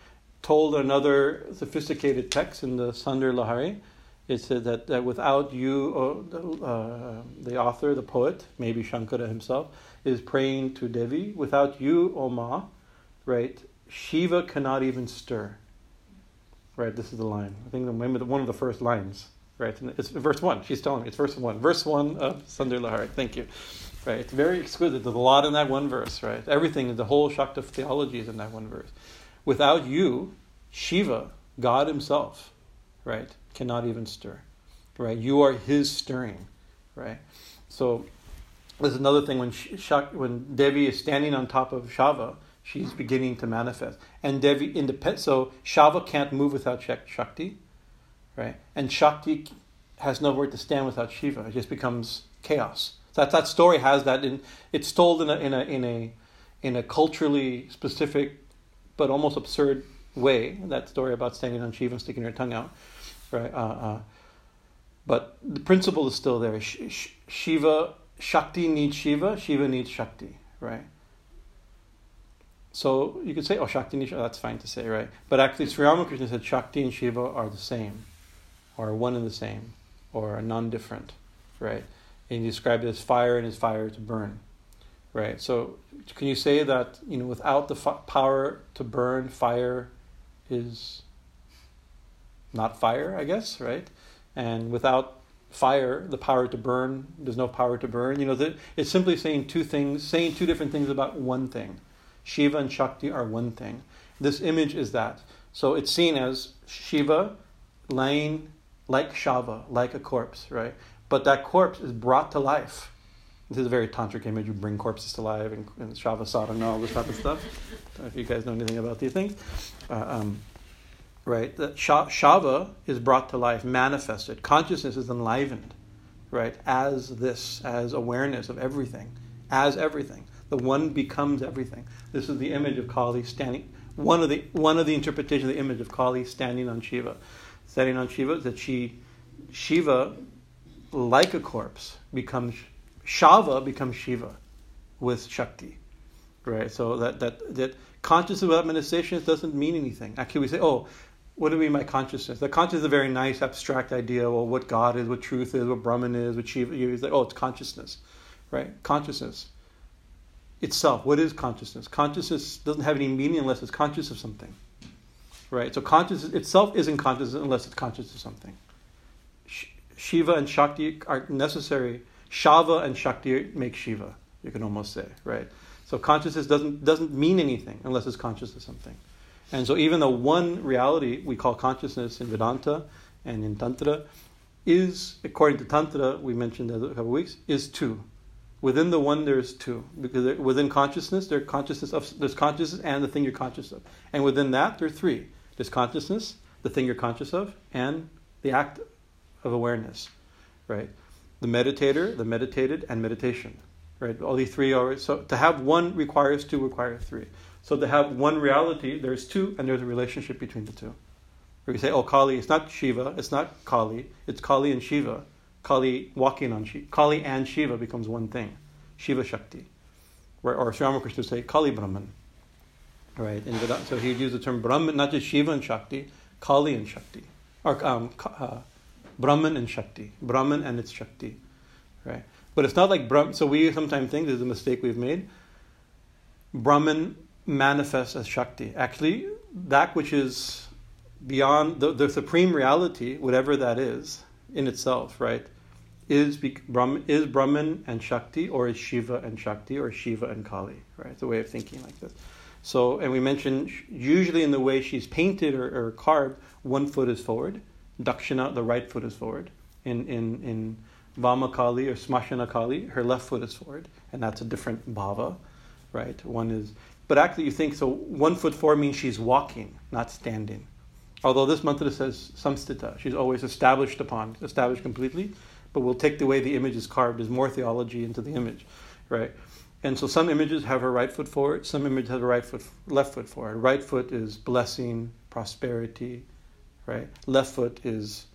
Told another sophisticated text in the Saundarya Lahari. It said that, that without you, uh, uh, the author, the poet, maybe Shankara himself, is praying to Devi. Without you, O Ma, right, Shiva cannot even stir. Right, this is the line. I think one of the first lines. Right, it's verse one. She's telling me it's verse one. Verse one of Saundarya Lahari. Thank you. Right, it's very exquisite. There's a lot in that one verse. Right, everything, the whole Shakta theology is in that one verse. Without you, Shiva, God Himself, right, cannot even stir. Right? You are His stirring. Right? So there's another thing when Shak, when Devi is standing on top of Shava, she's beginning to manifest. And Devi independent so Shava can't move without Shakti, right? And Shakti has nowhere to stand without Shiva. It just becomes chaos. That that story has that in it's told in a in a in a in a culturally specific but almost absurd way. That story about standing on Shiva and sticking your tongue out, right? Uh, uh, but the principle is still there. Shiva, Shakti needs Shiva. Shiva needs Shakti, right? So you could say, oh, Shakti needs Shiva. That's fine to say, right? But actually, Sri Ramakrishna said Shakti and Shiva are the same, or one and the same, or non-different, right? And he described it as fire and his fire to burn. Right. So, can you say that you know without the power to burn, fire is not fire? I guess. Right. And without fire, the power to burn, there's no power to burn. You know, the, it's simply saying two things, saying two different things about one thing. Shiva and Shakti are one thing. This image is that. So it's seen as Shiva laying like Shava, like a corpse, right? But that corpse is brought to life this is a very tantric image. You bring corpses to life and, and Shavasana and all this type of stuff. if you guys know anything about these things. Uh, um, right? That Shava is brought to life, manifested. Consciousness is enlivened, right? As this, as awareness of everything, as everything. The one becomes everything. This is the image of Kali standing. One of the one of the interpretation of the image of Kali standing on Shiva, standing on Shiva that she, Shiva, like a corpse, becomes Shava becomes Shiva, with Shakti, right? So that that that consciousness without manifestation doesn't mean anything. Actually, we say, oh, what do we mean by consciousness? The consciousness is a very nice abstract idea. Well, what God is, what truth is, what Brahman is, what Shiva is. Like, oh, it's consciousness, right? Consciousness itself. What is consciousness? Consciousness doesn't have any meaning unless it's conscious of something, right? So consciousness itself isn't conscious unless it's conscious of something. Shiva and Shakti are necessary. Shava and Shakti make Shiva. You can almost say, right? So consciousness doesn't doesn't mean anything unless it's conscious of something. And so, even though one reality we call consciousness in Vedanta and in Tantra is, according to Tantra, we mentioned a couple of weeks, is two. Within the one, there's two because within consciousness, there's consciousness of there's consciousness and the thing you're conscious of, and within that, there are three. There's consciousness, the thing you're conscious of, and the act of awareness, right? The meditator, the meditated, and meditation, right? All these three are so to have one requires two, requires three. So to have one reality, there's two, and there's a relationship between the two. Where you say, oh, Kali, it's not Shiva, it's not Kali, it's Kali and Shiva. Kali walking on Shiva. Kali and Shiva becomes one thing. Shiva Shakti. Right? Or Sri Ramakrishna would say Kali Brahman. Right? And so he'd use the term Brahman, not just Shiva and Shakti, Kali and Shakti. Or um, uh, Brahman and Shakti. Brahman and its Shakti. Right? But it's not like Brahman. So we sometimes think this is a mistake we've made. Brahman manifests as Shakti. Actually, that which is beyond the, the supreme reality, whatever that is in itself, right, is, Brahman, is Brahman and Shakti, or is Shiva and Shakti, or Shiva and Kali, right? It's a way of thinking like this. So, and we mentioned usually in the way she's painted or, or carved, one foot is forward, Dakshina, the right foot is forward. In, in, in Vama Kali or Smashana Kali, her left foot is forward, and that's a different bhava, right? One is but actually, you think so. One foot forward means she's walking, not standing. Although this mantra says samstita, she's always established upon, established completely. But we'll take the way the image is carved as more theology into the image, right? And so some images have her right foot forward, some images have her right foot, left foot forward. Right foot is blessing, prosperity, right? Left foot is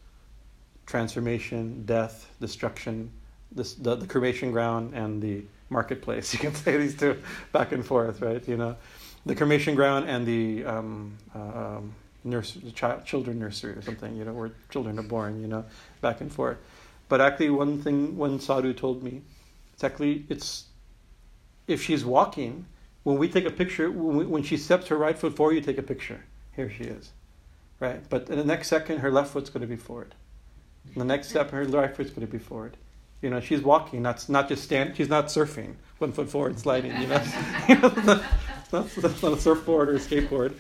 transformation, death, destruction, this, the, the cremation ground, and the marketplace. You can say these two back and forth, right? You know, the cremation ground and the um, uh, nurse, child, children nursery or something. You know, where children are born. You know, back and forth. But actually, one thing one sadhu told me, it's actually it's if she's walking. When we take a picture, when, we, when she steps her right foot forward, you take a picture. Here she is, right? But in the next second, her left foot's going to be forward. In the next step, her right foot's going to be forward. You know, she's walking, not not just stand. She's not surfing, one foot forward, sliding. You know, that's, that's not a surfboard or a skateboard,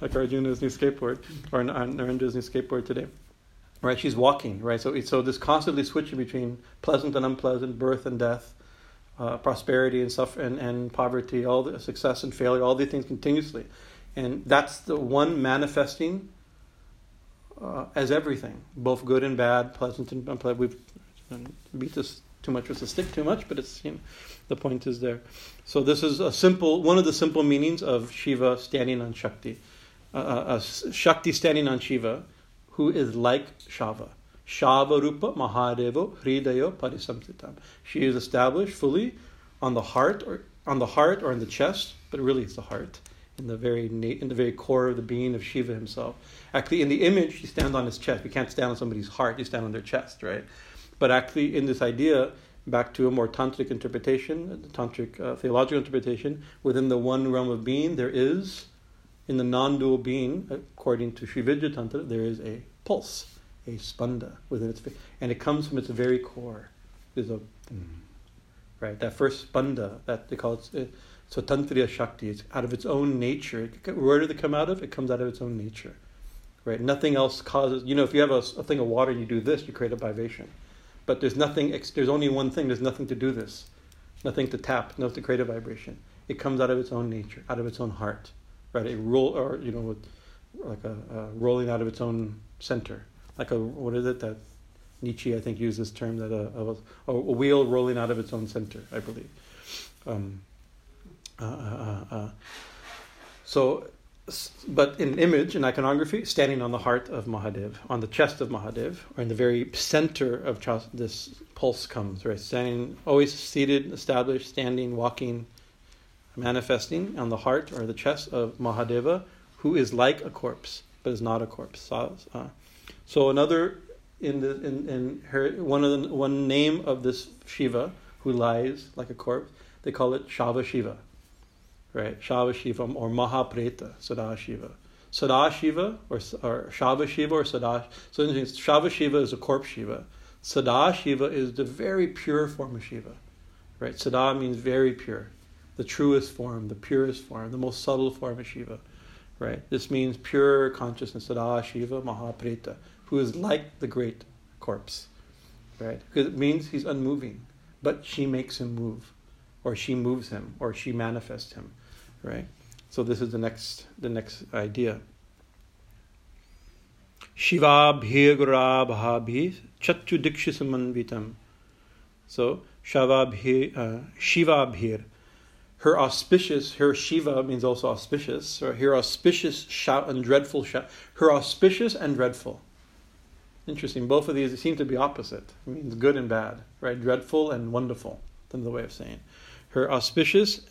like Arjuna's new skateboard or Narendra's new skateboard today. Right? She's walking. Right. So so this constantly switching between pleasant and unpleasant, birth and death, uh, prosperity and suffer and, and poverty, all the success and failure, all these things continuously, and that's the one manifesting uh, as everything, both good and bad, pleasant and unpleasant. We've beat this too much with a stick too much, but it's you know, the point is there. So this is a simple one of the simple meanings of Shiva standing on Shakti, uh, uh, Shakti standing on Shiva, who is like Shava. Shava Rupa Mahadevo Hridayo Parisamtitam. She is established fully on the heart or on the heart or in the chest, but really it's the heart, in the very in the very core of the being of Shiva himself. Actually, in the image, she stands on his chest. You can't stand on somebody's heart; you stand on their chest, right? But actually, in this idea, back to a more tantric interpretation, the tantric uh, theological interpretation, within the one realm of being, there is, in the non-dual being, according to Sri Vidya Tantra, there is a pulse, a spanda within its, and it comes from its very core. There's a, right, that first spanda that they call it. Uh, so tantriya shakti, it's out of its own nature. Where did it come out of? It comes out of its own nature, right? Nothing else causes. You know, if you have a, a thing of water and you do this, you create a vibration. But there's nothing, there's only one thing, there's nothing to do this, nothing to tap, nothing to create a vibration. It comes out of its own nature, out of its own heart, right? A roll, or, you know, like a, a rolling out of its own center. Like a, what is it that Nietzsche, I think, used this term that a, a, a, wheel rolling out of its own center, I believe. Um, Uh, uh, uh, so, but in image, in iconography, standing on the heart of Mahadev, on the chest of Mahadev, or in the very center of this pulse comes, right? Standing, always seated, established, standing, walking, manifesting on the heart or the chest of Mahadeva, who is like a corpse, but is not a corpse. So, so another in the in, in her one of the one name of this Shiva who lies like a corpse, they call it Shava Shiva right? Shava Shiva or Mahapreta, Sadashiva. Sadashiva or, or Shava Shiva or Sada. So Shava Shiva is a corpse Shiva. Sadashiva is the very pure form of Shiva, right? Sada means very pure, the truest form, the purest form, the most subtle form of Shiva, right? This means pure consciousness, Sadashiva Mahapreta, who is like the great corpse, right? Because it means he's unmoving, but she makes him move, or she moves him, or she manifests him right? So this is the next the next idea. Shivabhir Ghoraravabhi Chattu Dikshisamanvitam. So Shavabhir, uh, Shivabhir. Her auspicious, her Shiva means also auspicious, or her auspicious shout and dreadful shout. Her auspicious and dreadful. Interesting. Both of these seem to be opposite. It means good and bad, right? Dreadful and wonderful. That's the way of saying. Her auspicious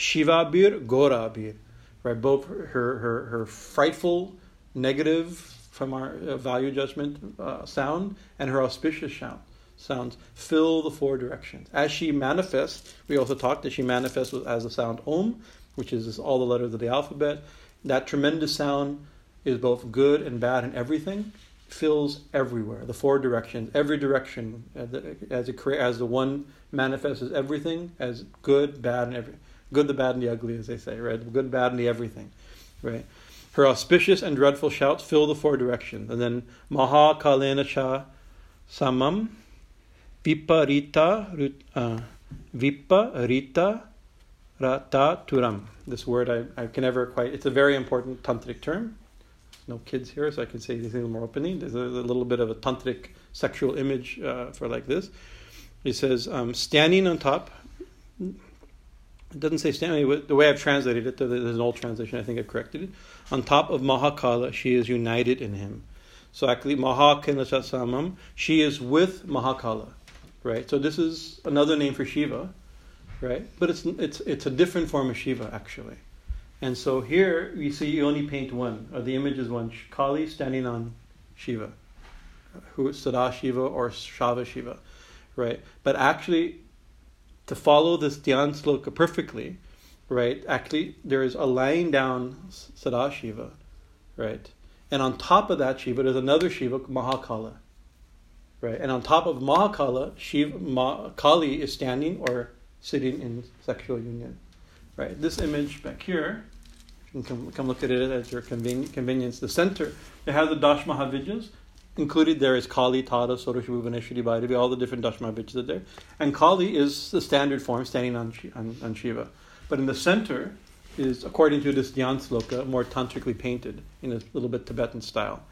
Shiva bir, Gora bir. Right, both her, her, her frightful, negative from our uh, value judgment uh, sound and her auspicious sound sounds fill the four directions. As she manifests, we also talked that she manifests as the sound Om, which is all the letters of the alphabet. That tremendous sound is both good and bad and everything, fills everywhere, the four directions, every direction as, it, as the one manifests as everything, as good, bad, and everything good, the bad, and the ugly, as they say, right? The good, bad, and the everything, right? Her auspicious and dreadful shouts fill the four directions. And then Maha Kalena Cha Samam Viparita uh, Viparita Rata Turam. This word I, I can never quite, it's a very important tantric term. no kids here, so I can say a little more openly. There's a, a, little bit of a tantric sexual image uh, for like this. He says, um, standing on top, it doesn't say standing. The way I've translated it, there's an old translation. I think I've corrected it. On top of Mahakala, she is united in him. So actually, Mahakalasamam, she is with Mahakala, right? So this is another name for Shiva, right? But it's it's it's a different form of Shiva actually. And so here you see you only paint one, or the image is one Kali standing on Shiva, who is Sadashiva or Shava Shiva, right? But actually, to follow this Dhyan sloka perfectly, right, actually there is a lying down Sadashiva, right? And on top of that Shiva, there's another Shiva, Mahakala. Right? And on top of Mahakala, Shiva, Ma, Kali is standing or sitting in sexual union. Right? This image back here, you can come, come look at it at your convenience. The center, it has the Dash Mahavidyas, Included there is Kali, Tara, Shodashi, Bhuvaneshwari, Bhairavi, all the different Dasha Mahavidyas are there. And Kali is the standard form standing on, on, on Shiva. But in the center is, according to this Dhyan sloka, more tantrically painted in a little bit Tibetan style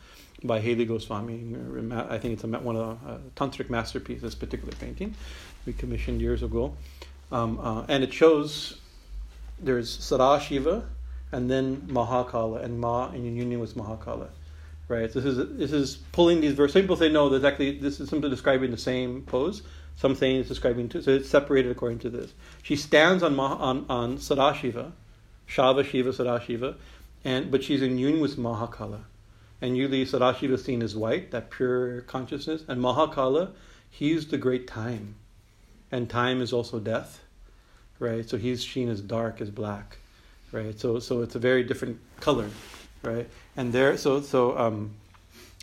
by Haley Goswami. I think it's one of the uh, tantric masterpieces, this particular painting we commissioned years ago. Um, uh, and it shows there's Sadashiva and then Mahakala, and Ma in union with Mahakala right? This is this is pulling these verses. Some people say no, there's actually this is simply describing the same pose. Some saying it's describing two, so it's separated according to this. She stands on on on Sadashiva, Shava Shiva Sadashiva, and but she's in union with Mahakala, and usually Sadashiva is seen as white, that pure consciousness, and Mahakala, he's the great time, and time is also death, right? So he's seen as dark as black, right? So so it's a very different color right? And there, so so um,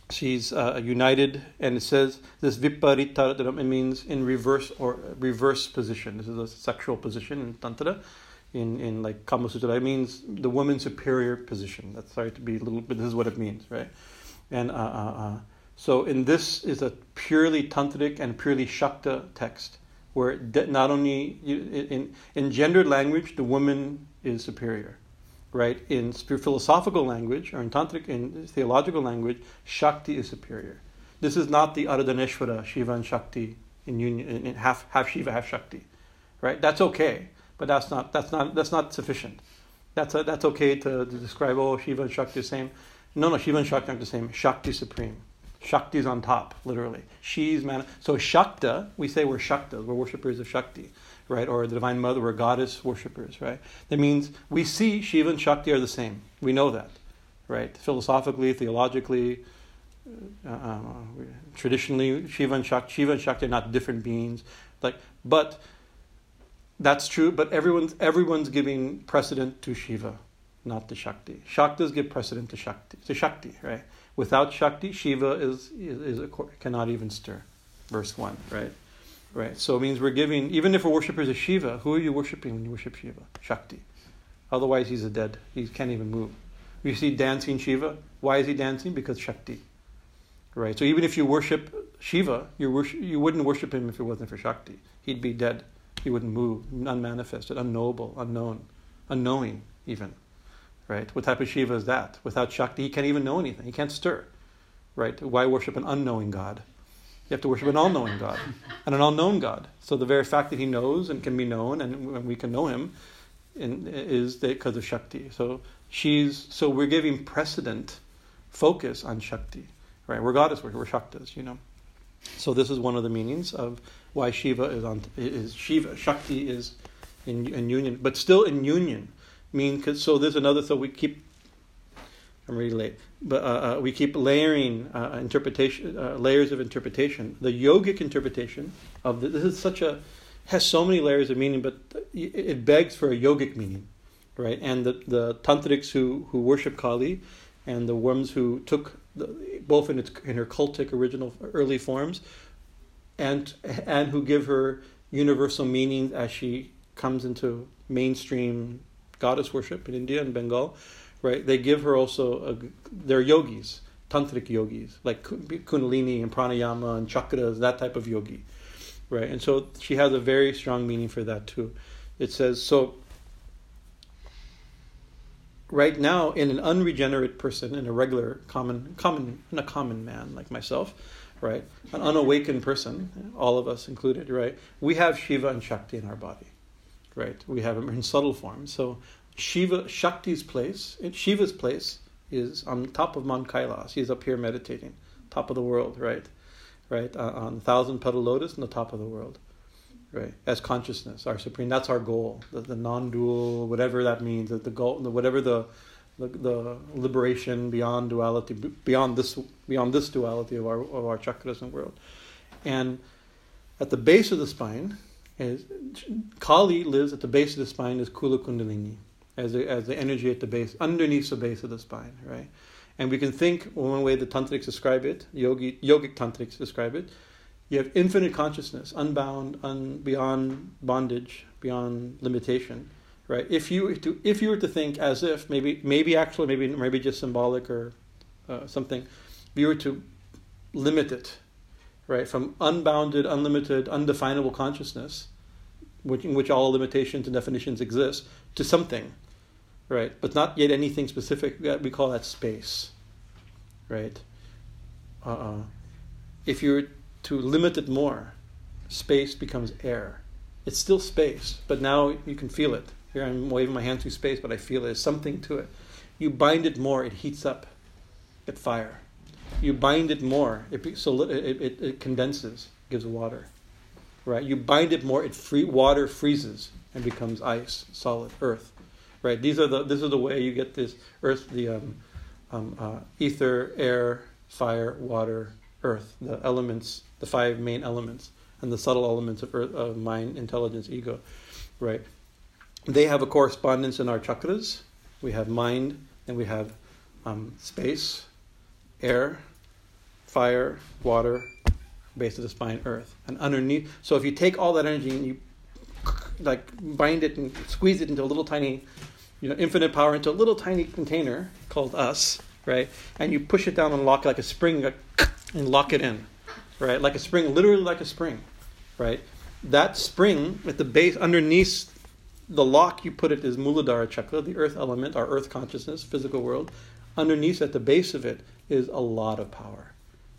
she's uh, united, and it says this viparita. It means in reverse or reverse position. This is a sexual position in tantra. In, in like Kama Sutra, it means the woman's superior position. That's sorry to be a little, but this is what it means, right? And uh, uh, uh, so, in this is a purely tantric and purely Shakta text, where not only in in gendered language, the woman is superior, right? In philosophical language or in tantric, in theological language, Shakti is superior. This is not the Ardhanarishvara, Shiva and Shakti in union, in half, half Shiva, half Shakti, right? That's okay. but that's not that's not that's not sufficient. That's a, that's okay to, to describe oh Shiva and Shakti the same. No, no, Shiva and Shakti aren't the same. Shakti supreme. Shakti is on top, literally. She's man. So Shakta, we say we're Shaktas, we're worshippers of Shakti, right? Or the Divine Mother, we're goddess worshippers, right? That means we see Shiva and Shakti are the same. We know that, right? Philosophically, theologically, uh, uh traditionally, Shiva and Shakti, Shiva and Shakti are not different beings. Like, but that's true. But everyone's everyone's giving precedent to Shiva, not to Shakti. Shaktas give precedent to Shakti, to Shakti, right? Without Shakti, Shiva is, is, is cannot even stir. Verse 1, right? Right. So it means we're giving, even if a worshiper is a Shiva, who are you worshiping when you worship Shiva? Shakti. Otherwise, he's a dead. He can't even move. You see dancing Shiva. Why is he dancing? Because Shakti. Right. So even if you worship Shiva, you, worship, you wouldn't worship him if it wasn't for Shakti. He'd be dead. He wouldn't move, unmanifested, unknowable, unknown, unknowing even right? What type of Shiva is that? Without Shakti, he can't even know anything. He can't stir, right? Why worship an unknowing God? You have to worship an all-knowing God and an unknown God. So the very fact that he knows and can be known and we can know him in, is because of Shakti. So she's so we're giving precedent, focus on Shakti, right? We're goddess, we're, we're Shaktas, you know. So this is one of the meanings of why Shiva is on is Shiva Shakti is in, in union, but still in union mean cause, so there's another so we keep i'm really late. But uh, uh, we keep layering uh, interpretation uh, layers of interpretation. The yogic interpretation of the, this is such a has so many layers of meaning but it begs for a yogic meaning right? And the, the tantrics who, who worship kali and the worms who took the, both in its in her cultic original early forms and and who give her universal meaning as she comes into mainstream goddess worship in India and Bengal, right? They give her also, a, they're yogis, tantric yogis, like kundalini and pranayama and chakras, that type of yogi, right? And so she has a very strong meaning for that too. It says, so right now in an unregenerate person, in a regular common, common, in a common man like myself, right? An unawakened person, all of us included, right? We have Shiva and Shakti in our body right? We have them in subtle form. So Shiva, Shakti's place, Shiva's place is on top of Mount Kailas. He's up here meditating, top of the world, right? Right uh, on thousand petal lotus, on the top of the world, right? As consciousness, our supreme. That's our goal. The, the non-dual, whatever that means. The, the goal, whatever the, the the liberation beyond duality, beyond this beyond this duality of our of our chakras and world, and at the base of the spine is Kali lives at the base of the spine as Kula Kundalini, as the, as the energy at the base, underneath the base of the spine, right? And we can think one way the tantrics describe it, yogi, yogic tantrics describe it. You have infinite consciousness, unbound, un, beyond bondage, beyond limitation, right? If you were to if you were to think as if maybe maybe actually maybe maybe just symbolic or uh, something, if you were to limit it right? From unbounded, unlimited, undefinable consciousness, which, in which all limitations and definitions exist, to something, right? But not yet anything specific. We call that space, right? Uh-uh. If you're to limit it more, space becomes air. It's still space, but now you can feel it. Here I'm waving my hand through space, but I feel. There's something to it. You bind it more, it heats up, it fire you bind it more, it, so it, it, it condenses, gives water. Right? You bind it more, it free water freezes and becomes ice, solid, earth. Right? These are the this is the way you get this earth, the um, um, uh, ether, air, fire, water, earth, the elements, the five main elements, and the subtle elements of earth, of mind, intelligence, ego. Right? They have a correspondence in our chakras. We have mind, and we have um, space, air, fire, water, base of the spine, earth. And underneath, so if you take all that energy and you like bind it and squeeze it into a little tiny, you know, infinite power into a little tiny container called us, right? And you push it down and lock it like a spring and lock it in, right? Like a spring, literally like a spring, right? That spring at the base, underneath the lock, you put it is Muladhara chakra, the earth element, our earth consciousness, physical world. Underneath, at the base of it, is a lot of power.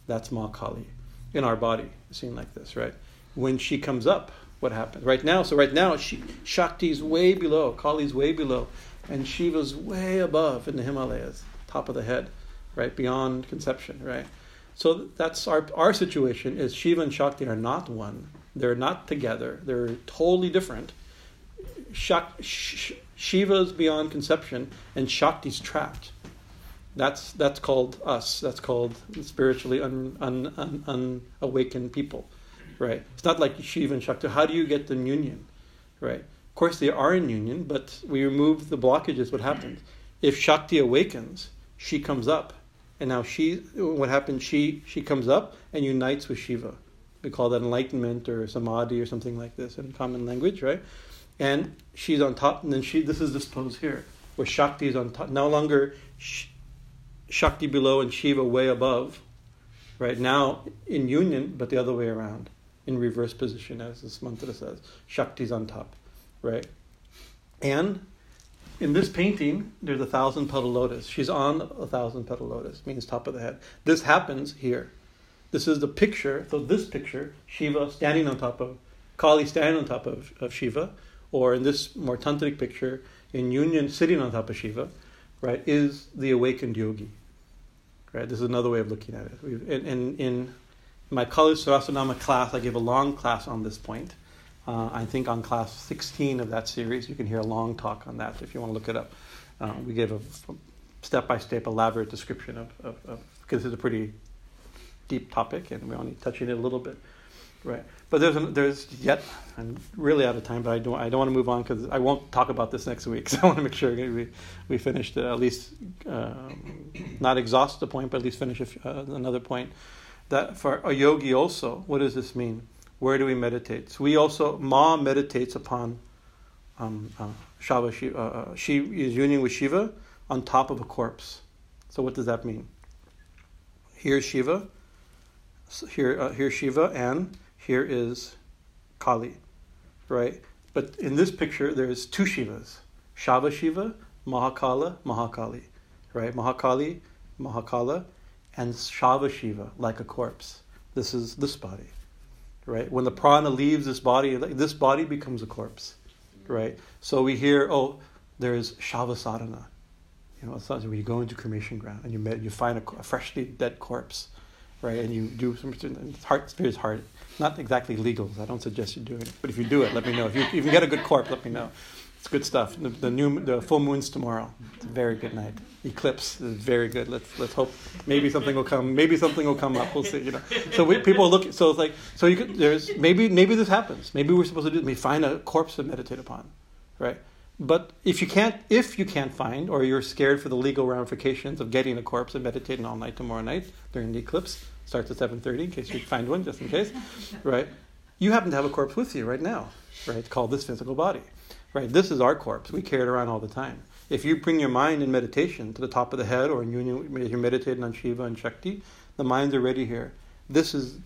That's Ma Kali in our body, seen like this, right? When she comes up, what happens. Right now, so right now, Shakti is way below, Kali's way below, and Shiva's way above in the Himalayas, top of the head, right, beyond conception, right? So that's our, our situation is Shiva and Shakti are not one. They're not together. They're totally different. Shak, sh- Shiva's beyond conception, and Shakti's trapped. That's that's called us. That's called spiritually un, un, un, unawakened people, right? It's not like Shiva and Shakti. How do you get them union, right? Of course, they are in union, but we remove the blockages. What happens if Shakti awakens? She comes up, and now she. What happens? She she comes up and unites with Shiva. We call that enlightenment or samadhi or something like this in common language, right? And she's on top, and then she. This is this pose here, where Shakti is on top. No longer. Shakti below and Shiva way above, right now in union, but the other way around, in reverse position, as this mantra says. Shakti's on top, right? And in this painting, there's a thousand petal lotus. She's on a thousand petal lotus, means top of the head. This happens here. This is the picture. So this picture, Shiva standing on top of Kali standing on top of, of Shiva, or in this more tantric picture, in union sitting on top of Shiva, right, is the awakened yogi. Right? This is another way of looking at it. We've, in, in, in my Kali Sahasranama class, I gave a long class on this point. Uh, I think on class 16 of that series, you can hear a long talk on that if you want to look it up. Uh, we gave a step by step, elaborate description of, of, of, because it's a pretty deep topic and we're only touching it a little bit. Right. But there's an, there's yet I'm really out of time, but I don't I don't want to move on because I won't talk about this next week. So I want to make sure we we finished uh, at least um, not exhaust the point, but at least finish uh, another point. That for a yogi also, what does this mean? Where do we meditate? So we also Ma meditates upon um, uh, Shava Shiva. Uh, uh, she is union with Shiva on top of a corpse. So what does that mean? Here's Shiva. Here, uh, Shiva and here is Kali, right? But in this picture, there's two Shivas Shava Shiva, Mahakala, Mahakali, right? Mahakali, Mahakala, and Shava Shiva, like a corpse. This is this body, right? When the prana leaves this body, this body becomes a corpse, right? So we hear, oh, there's Shava Sadhana. You know, it's not you go into cremation ground and you met, you find a, a freshly dead corpse, right? And you do some. It's hard. It's very not exactly legal. I don't suggest you do it, but if you do it, let me know. If you, if you get a good corpse, let me know. It's good stuff. The, the, new the full moon's tomorrow. It's a very good night. Eclipse is very good. Let's let's hope maybe something will come. Maybe something will come up. We'll see. You know. So we, people look. So it's like so you could, there's maybe maybe this happens. Maybe we're supposed to do. We find a corpse to meditate upon, right? But if you can't, if you can't find, or you're scared for the legal ramifications of getting a corpse and meditating all night tomorrow night during the eclipse, starts at 7.30 in case you find one, just in case, right? You happen to have a corpse with you right now, right? Called this physical body, right? This is our corpse. We carry it around all the time. If you bring your mind in meditation to the top of the head or in union, you're meditating on Shiva and Shakti, the mind's already here. This is,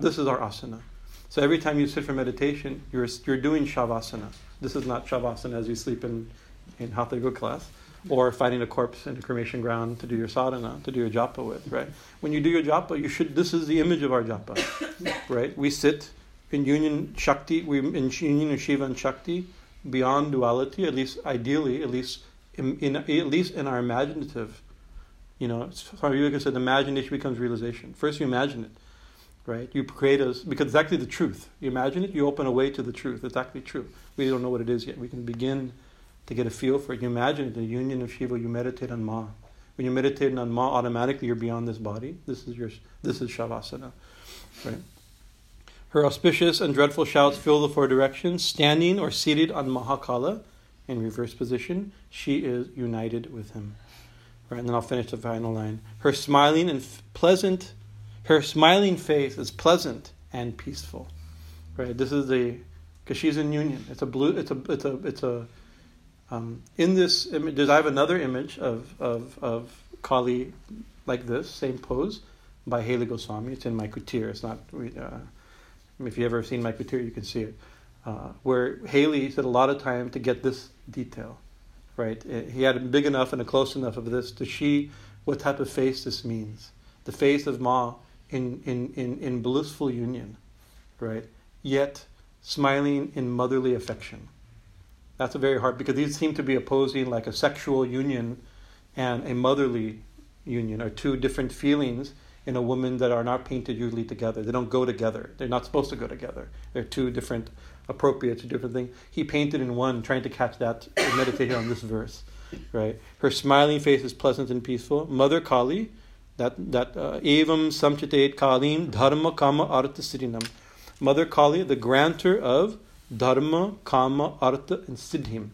this is our asana. So every time you sit for meditation, you're, you're doing Shavasana. This is not Shavasana as you sleep in, in Hatha Yoga class or finding a corpse in a cremation ground to do your sadhana, to do your japa with, right? When you do your japa, you should. This is the image of our japa, right? We sit in union Shakti, we in union of Shiva and Shakti, beyond duality. At least ideally, at least in, in at least in our imaginative. You know, Swami Vivekananda said, imagination becomes realization. First, you imagine it, right? You create us because it's actually the truth. You imagine it, you open a way to the truth. It's actually true. We don't know what it is yet. We can begin to get a feel for it. You imagine it, the union of Shiva, you meditate on Ma. When you meditate on Ma, automatically you're beyond this body. This is your this is Shavasana. Right? Her auspicious and dreadful shouts fill the four directions. Standing or seated on Mahakala in reverse position, she is united with him. Right, and then I'll finish the final line. Her smiling and f- pleasant, her smiling face is pleasant and peaceful. Right, this is the because she's in union. It's a blue. It's a. It's a. It's a um, in this image, I have another image of, of, of Kali like this, same pose, by Haley Goswami. It's in my kutir. It's not, uh, if you've ever seen my kutir, you can see it. Uh, where Haley said a lot of time to get this detail, right? Uh, he had big enough and a close enough of this to see what type of face this means. The face of Ma in, in, in, in blissful union, right? Yet smiling in motherly affection. That's a very hard because these seem to be opposing like a sexual union and a motherly union are two different feelings in a woman that are not painted usually together. They don't go together. They're not supposed to go together. They're two different appropriate to different things. He painted in one, trying to catch that meditation on this verse, right? Her smiling face is pleasant and peaceful. Mother Kali, that that uh, evam samchitate kalim dharma kama artha siddhinam. Mother Kali, the granter of dharma, kama, artha, and siddhim,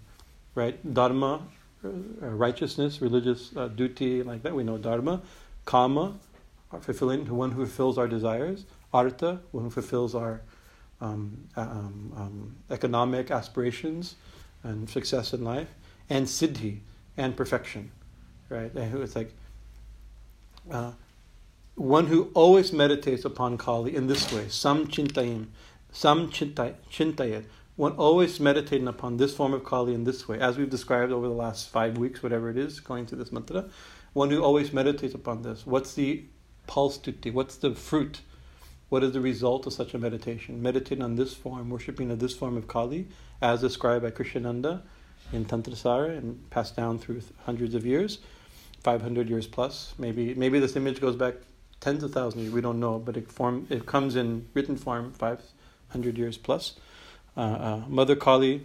right? Dharma, uh, righteousness, religious uh, duty, like that. We know dharma, kama, fulfilling, one who fulfills our desires, artha, one who fulfills our um, um, um, economic aspirations and success in life, and siddhi, and perfection, right? And it's like uh, one who always meditates upon Kali in this way, sam chintayim, sam chintayat, one always meditating upon this form of Kali in this way, as we've described over the last five weeks, whatever it is, going through this mantra, one who always meditates upon this. What's the What's the fruit? What is the result of such a meditation? Meditating on this form, worshipping of this form of Kali, as described by Krishnananda in Tantrasara and passed down through hundreds of years, 500 years plus. Maybe maybe this image goes back tens of thousands years, we don't know, but it, form, it comes in written form 500 years plus. Uh, uh, Mother Kali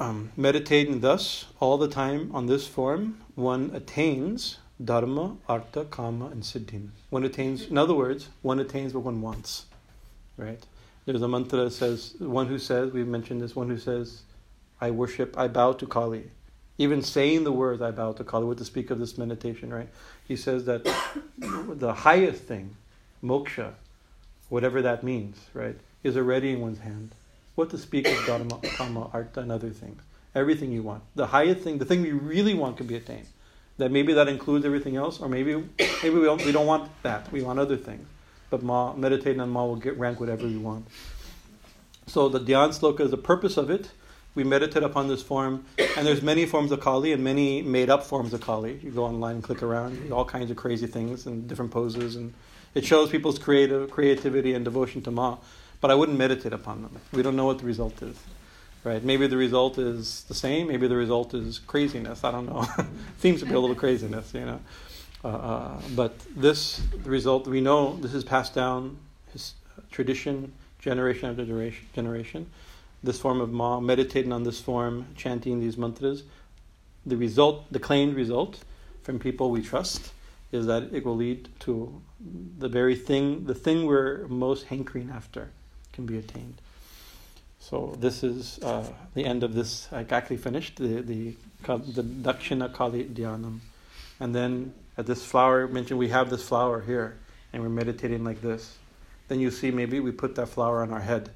um, meditating thus all the time on this form, one attains dharma, artha, kama, and siddhim. One attains, in other words, one attains what one wants, right? There's a mantra that says, one who says, we've mentioned this, one who says, I worship, I bow to Kali. Even saying the words, I bow to Kali, what to speak of this meditation, right? He says that the highest thing, moksha, whatever that means, right, is already in one's hand. What to speak of dharma, kama, artha, and other things. Everything you want. The highest thing, the thing we really want can be attained that maybe that includes everything else, or maybe maybe we don't, we don't want that. We want other things. But Ma, meditating on Ma will get rank whatever we want. So the Dhyan Sloka is the purpose of it. We meditate upon this form, and there's many forms of Kali and many made-up forms of Kali. You go online and click around, all kinds of crazy things and different poses, and it shows people's creative creativity and devotion to Ma. But I wouldn't meditate upon them. We don't know what the result is right? Maybe the result is the same. Maybe the result is craziness. I don't know. Seems to be a little craziness, you know. Uh, uh, but this result we know this is passed down his tradition generation after generation. generation. This form of ma, meditating on this form, chanting these mantras, the result, the claimed result from people we trust, is that it will lead to the very thing, the thing we're most hankering after, can be attained. So this is uh, the end of this. I actually finished the the the Dakshina Kali Dhyanam, and then at this flower mentioned we have this flower here, and we're meditating like this. Then you see maybe we put that flower on our head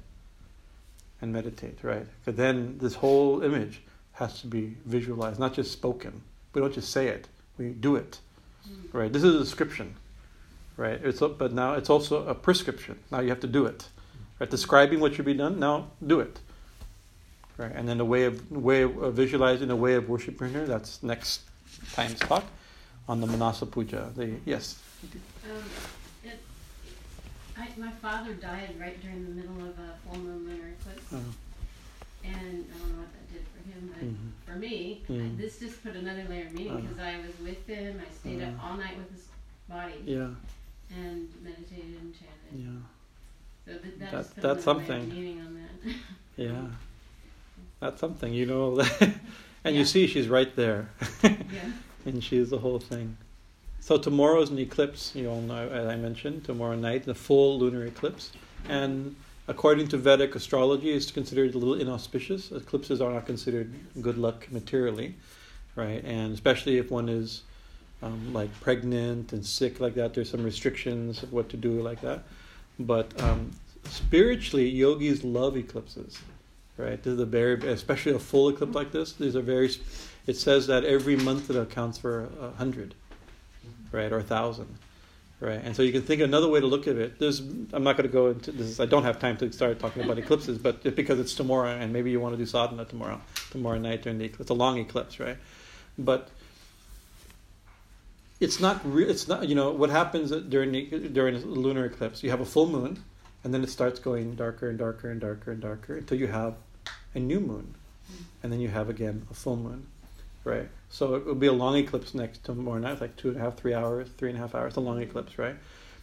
and meditate, right? But then this whole image has to be visualized, not just spoken. We don't just say it; we do it, right? This is a description, right? It's but now it's also a prescription. Now you have to do it. Right? Describing what should be done, now do it. Right? And then the way of way of visualizing the way of worshiping her, that's next time's talk on the Manasa Puja. The yes. Um, it, I, my father died right during the middle of a full moon lunar eclipse. Uh-huh. And I don't know what that did for him, but mm-hmm. for me, mm-hmm. I, this just put another layer of meaning because uh-huh. I was with him. I stayed uh-huh. up all night with his body. Yeah. And meditated and chanted. Yeah. So that, that's, that's something. That. yeah, that's something. You know, and yeah. you see she's right there, yeah. and she's the whole thing. So tomorrow's an eclipse. You all know, as I mentioned, tomorrow night, the full lunar eclipse, and according to Vedic astrology, it's considered a little inauspicious. Eclipses are not considered good luck materially, right? And especially if one is um, like pregnant and sick like that, there's some restrictions of what to do like that. But um, spiritually, yogis love eclipses, right? This is a very, especially a full eclipse like this. These are very. It says that every month it accounts for a hundred, right, or a thousand, right? And so you can think another way to look at it. There's, I'm not going to go into this. I don't have time to start talking about eclipses, but because it's tomorrow, and maybe you want to do sadhana tomorrow, tomorrow night during the eclipse. It's a long eclipse, right? But it's not re- it's not you know what happens during the, during a lunar eclipse you have a full moon and then it starts going darker and darker and darker and darker until you have a new moon, and then you have again a full moon, right? So it will be a long eclipse next tomorrow night, like two and a half, three hours, three and a half hours, It's a long eclipse, right?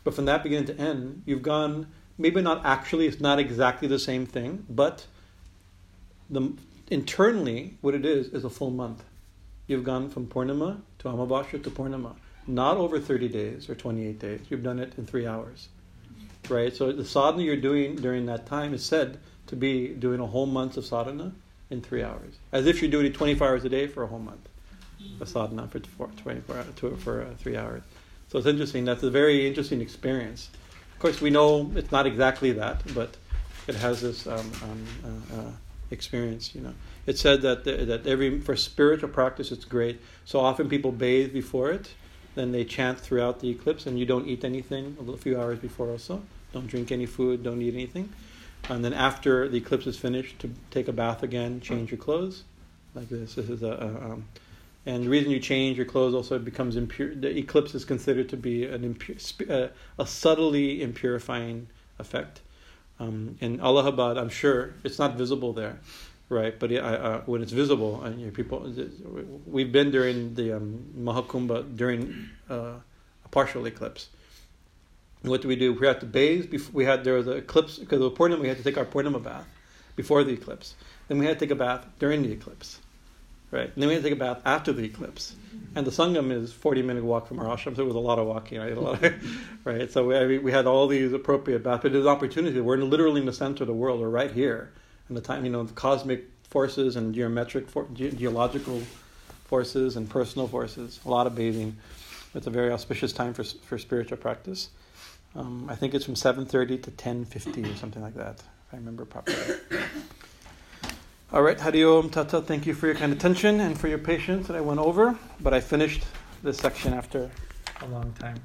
But from that beginning to end, you've gone maybe not actually, it's not exactly the same thing, but the internally what it is is a full month. You've gone from Purnima to Amavasya to Purnima, not over 30 days or 28 days. You've done it in three hours, right? So the sadhana you're doing during that time is said to be doing a whole month of sadhana in three hours, as if you're doing it 24 hours a day for a whole month, a sadhana for 24 hours, for uh, three hours. So it's interesting. That's a very interesting experience. Of course, we know it's not exactly that, but it has this um, um, uh, uh, experience. You know, it's said that the, that every for spiritual practice it's great. So often people bathe before it, then they chant throughout the eclipse, and you don't eat anything a few hours before also. Don't drink any food. Don't eat anything, and then after the eclipse is finished, to take a bath again, change your clothes, like this. This is a, a um, and the reason you change your clothes also becomes impure. The eclipse is considered to be an impure, uh, a subtly impurifying effect. Um, in Allahabad, I'm sure it's not visible there, right? But uh, when it's visible, and you know, people, we've been during the um, Mahakumbha during uh, a partial eclipse. What do we do? We had to bathe. Before, we had there was an eclipse because of Purnima. We had to take our Purnima bath before the eclipse. Then we had to take a bath during the eclipse right? And then we had to take a bath after the eclipse. And the Sangam is 40 minute walk from our ashram, so it was a lot of walking, right? Lot of, right? So we, we had all these appropriate baths, but there's an opportunity. We're literally in the center of the world. We're right here. And the time, you know, the cosmic forces and geometric, for, ge- geological forces and personal forces, a lot of bathing. It's a very auspicious time for, for spiritual practice. Um, I think it's from 7.30 to 10.50 or something like that, if I remember properly. All right, Hari Om Tata, thank you for your kind attention and for your patience that I went over, but I finished this section after a long time.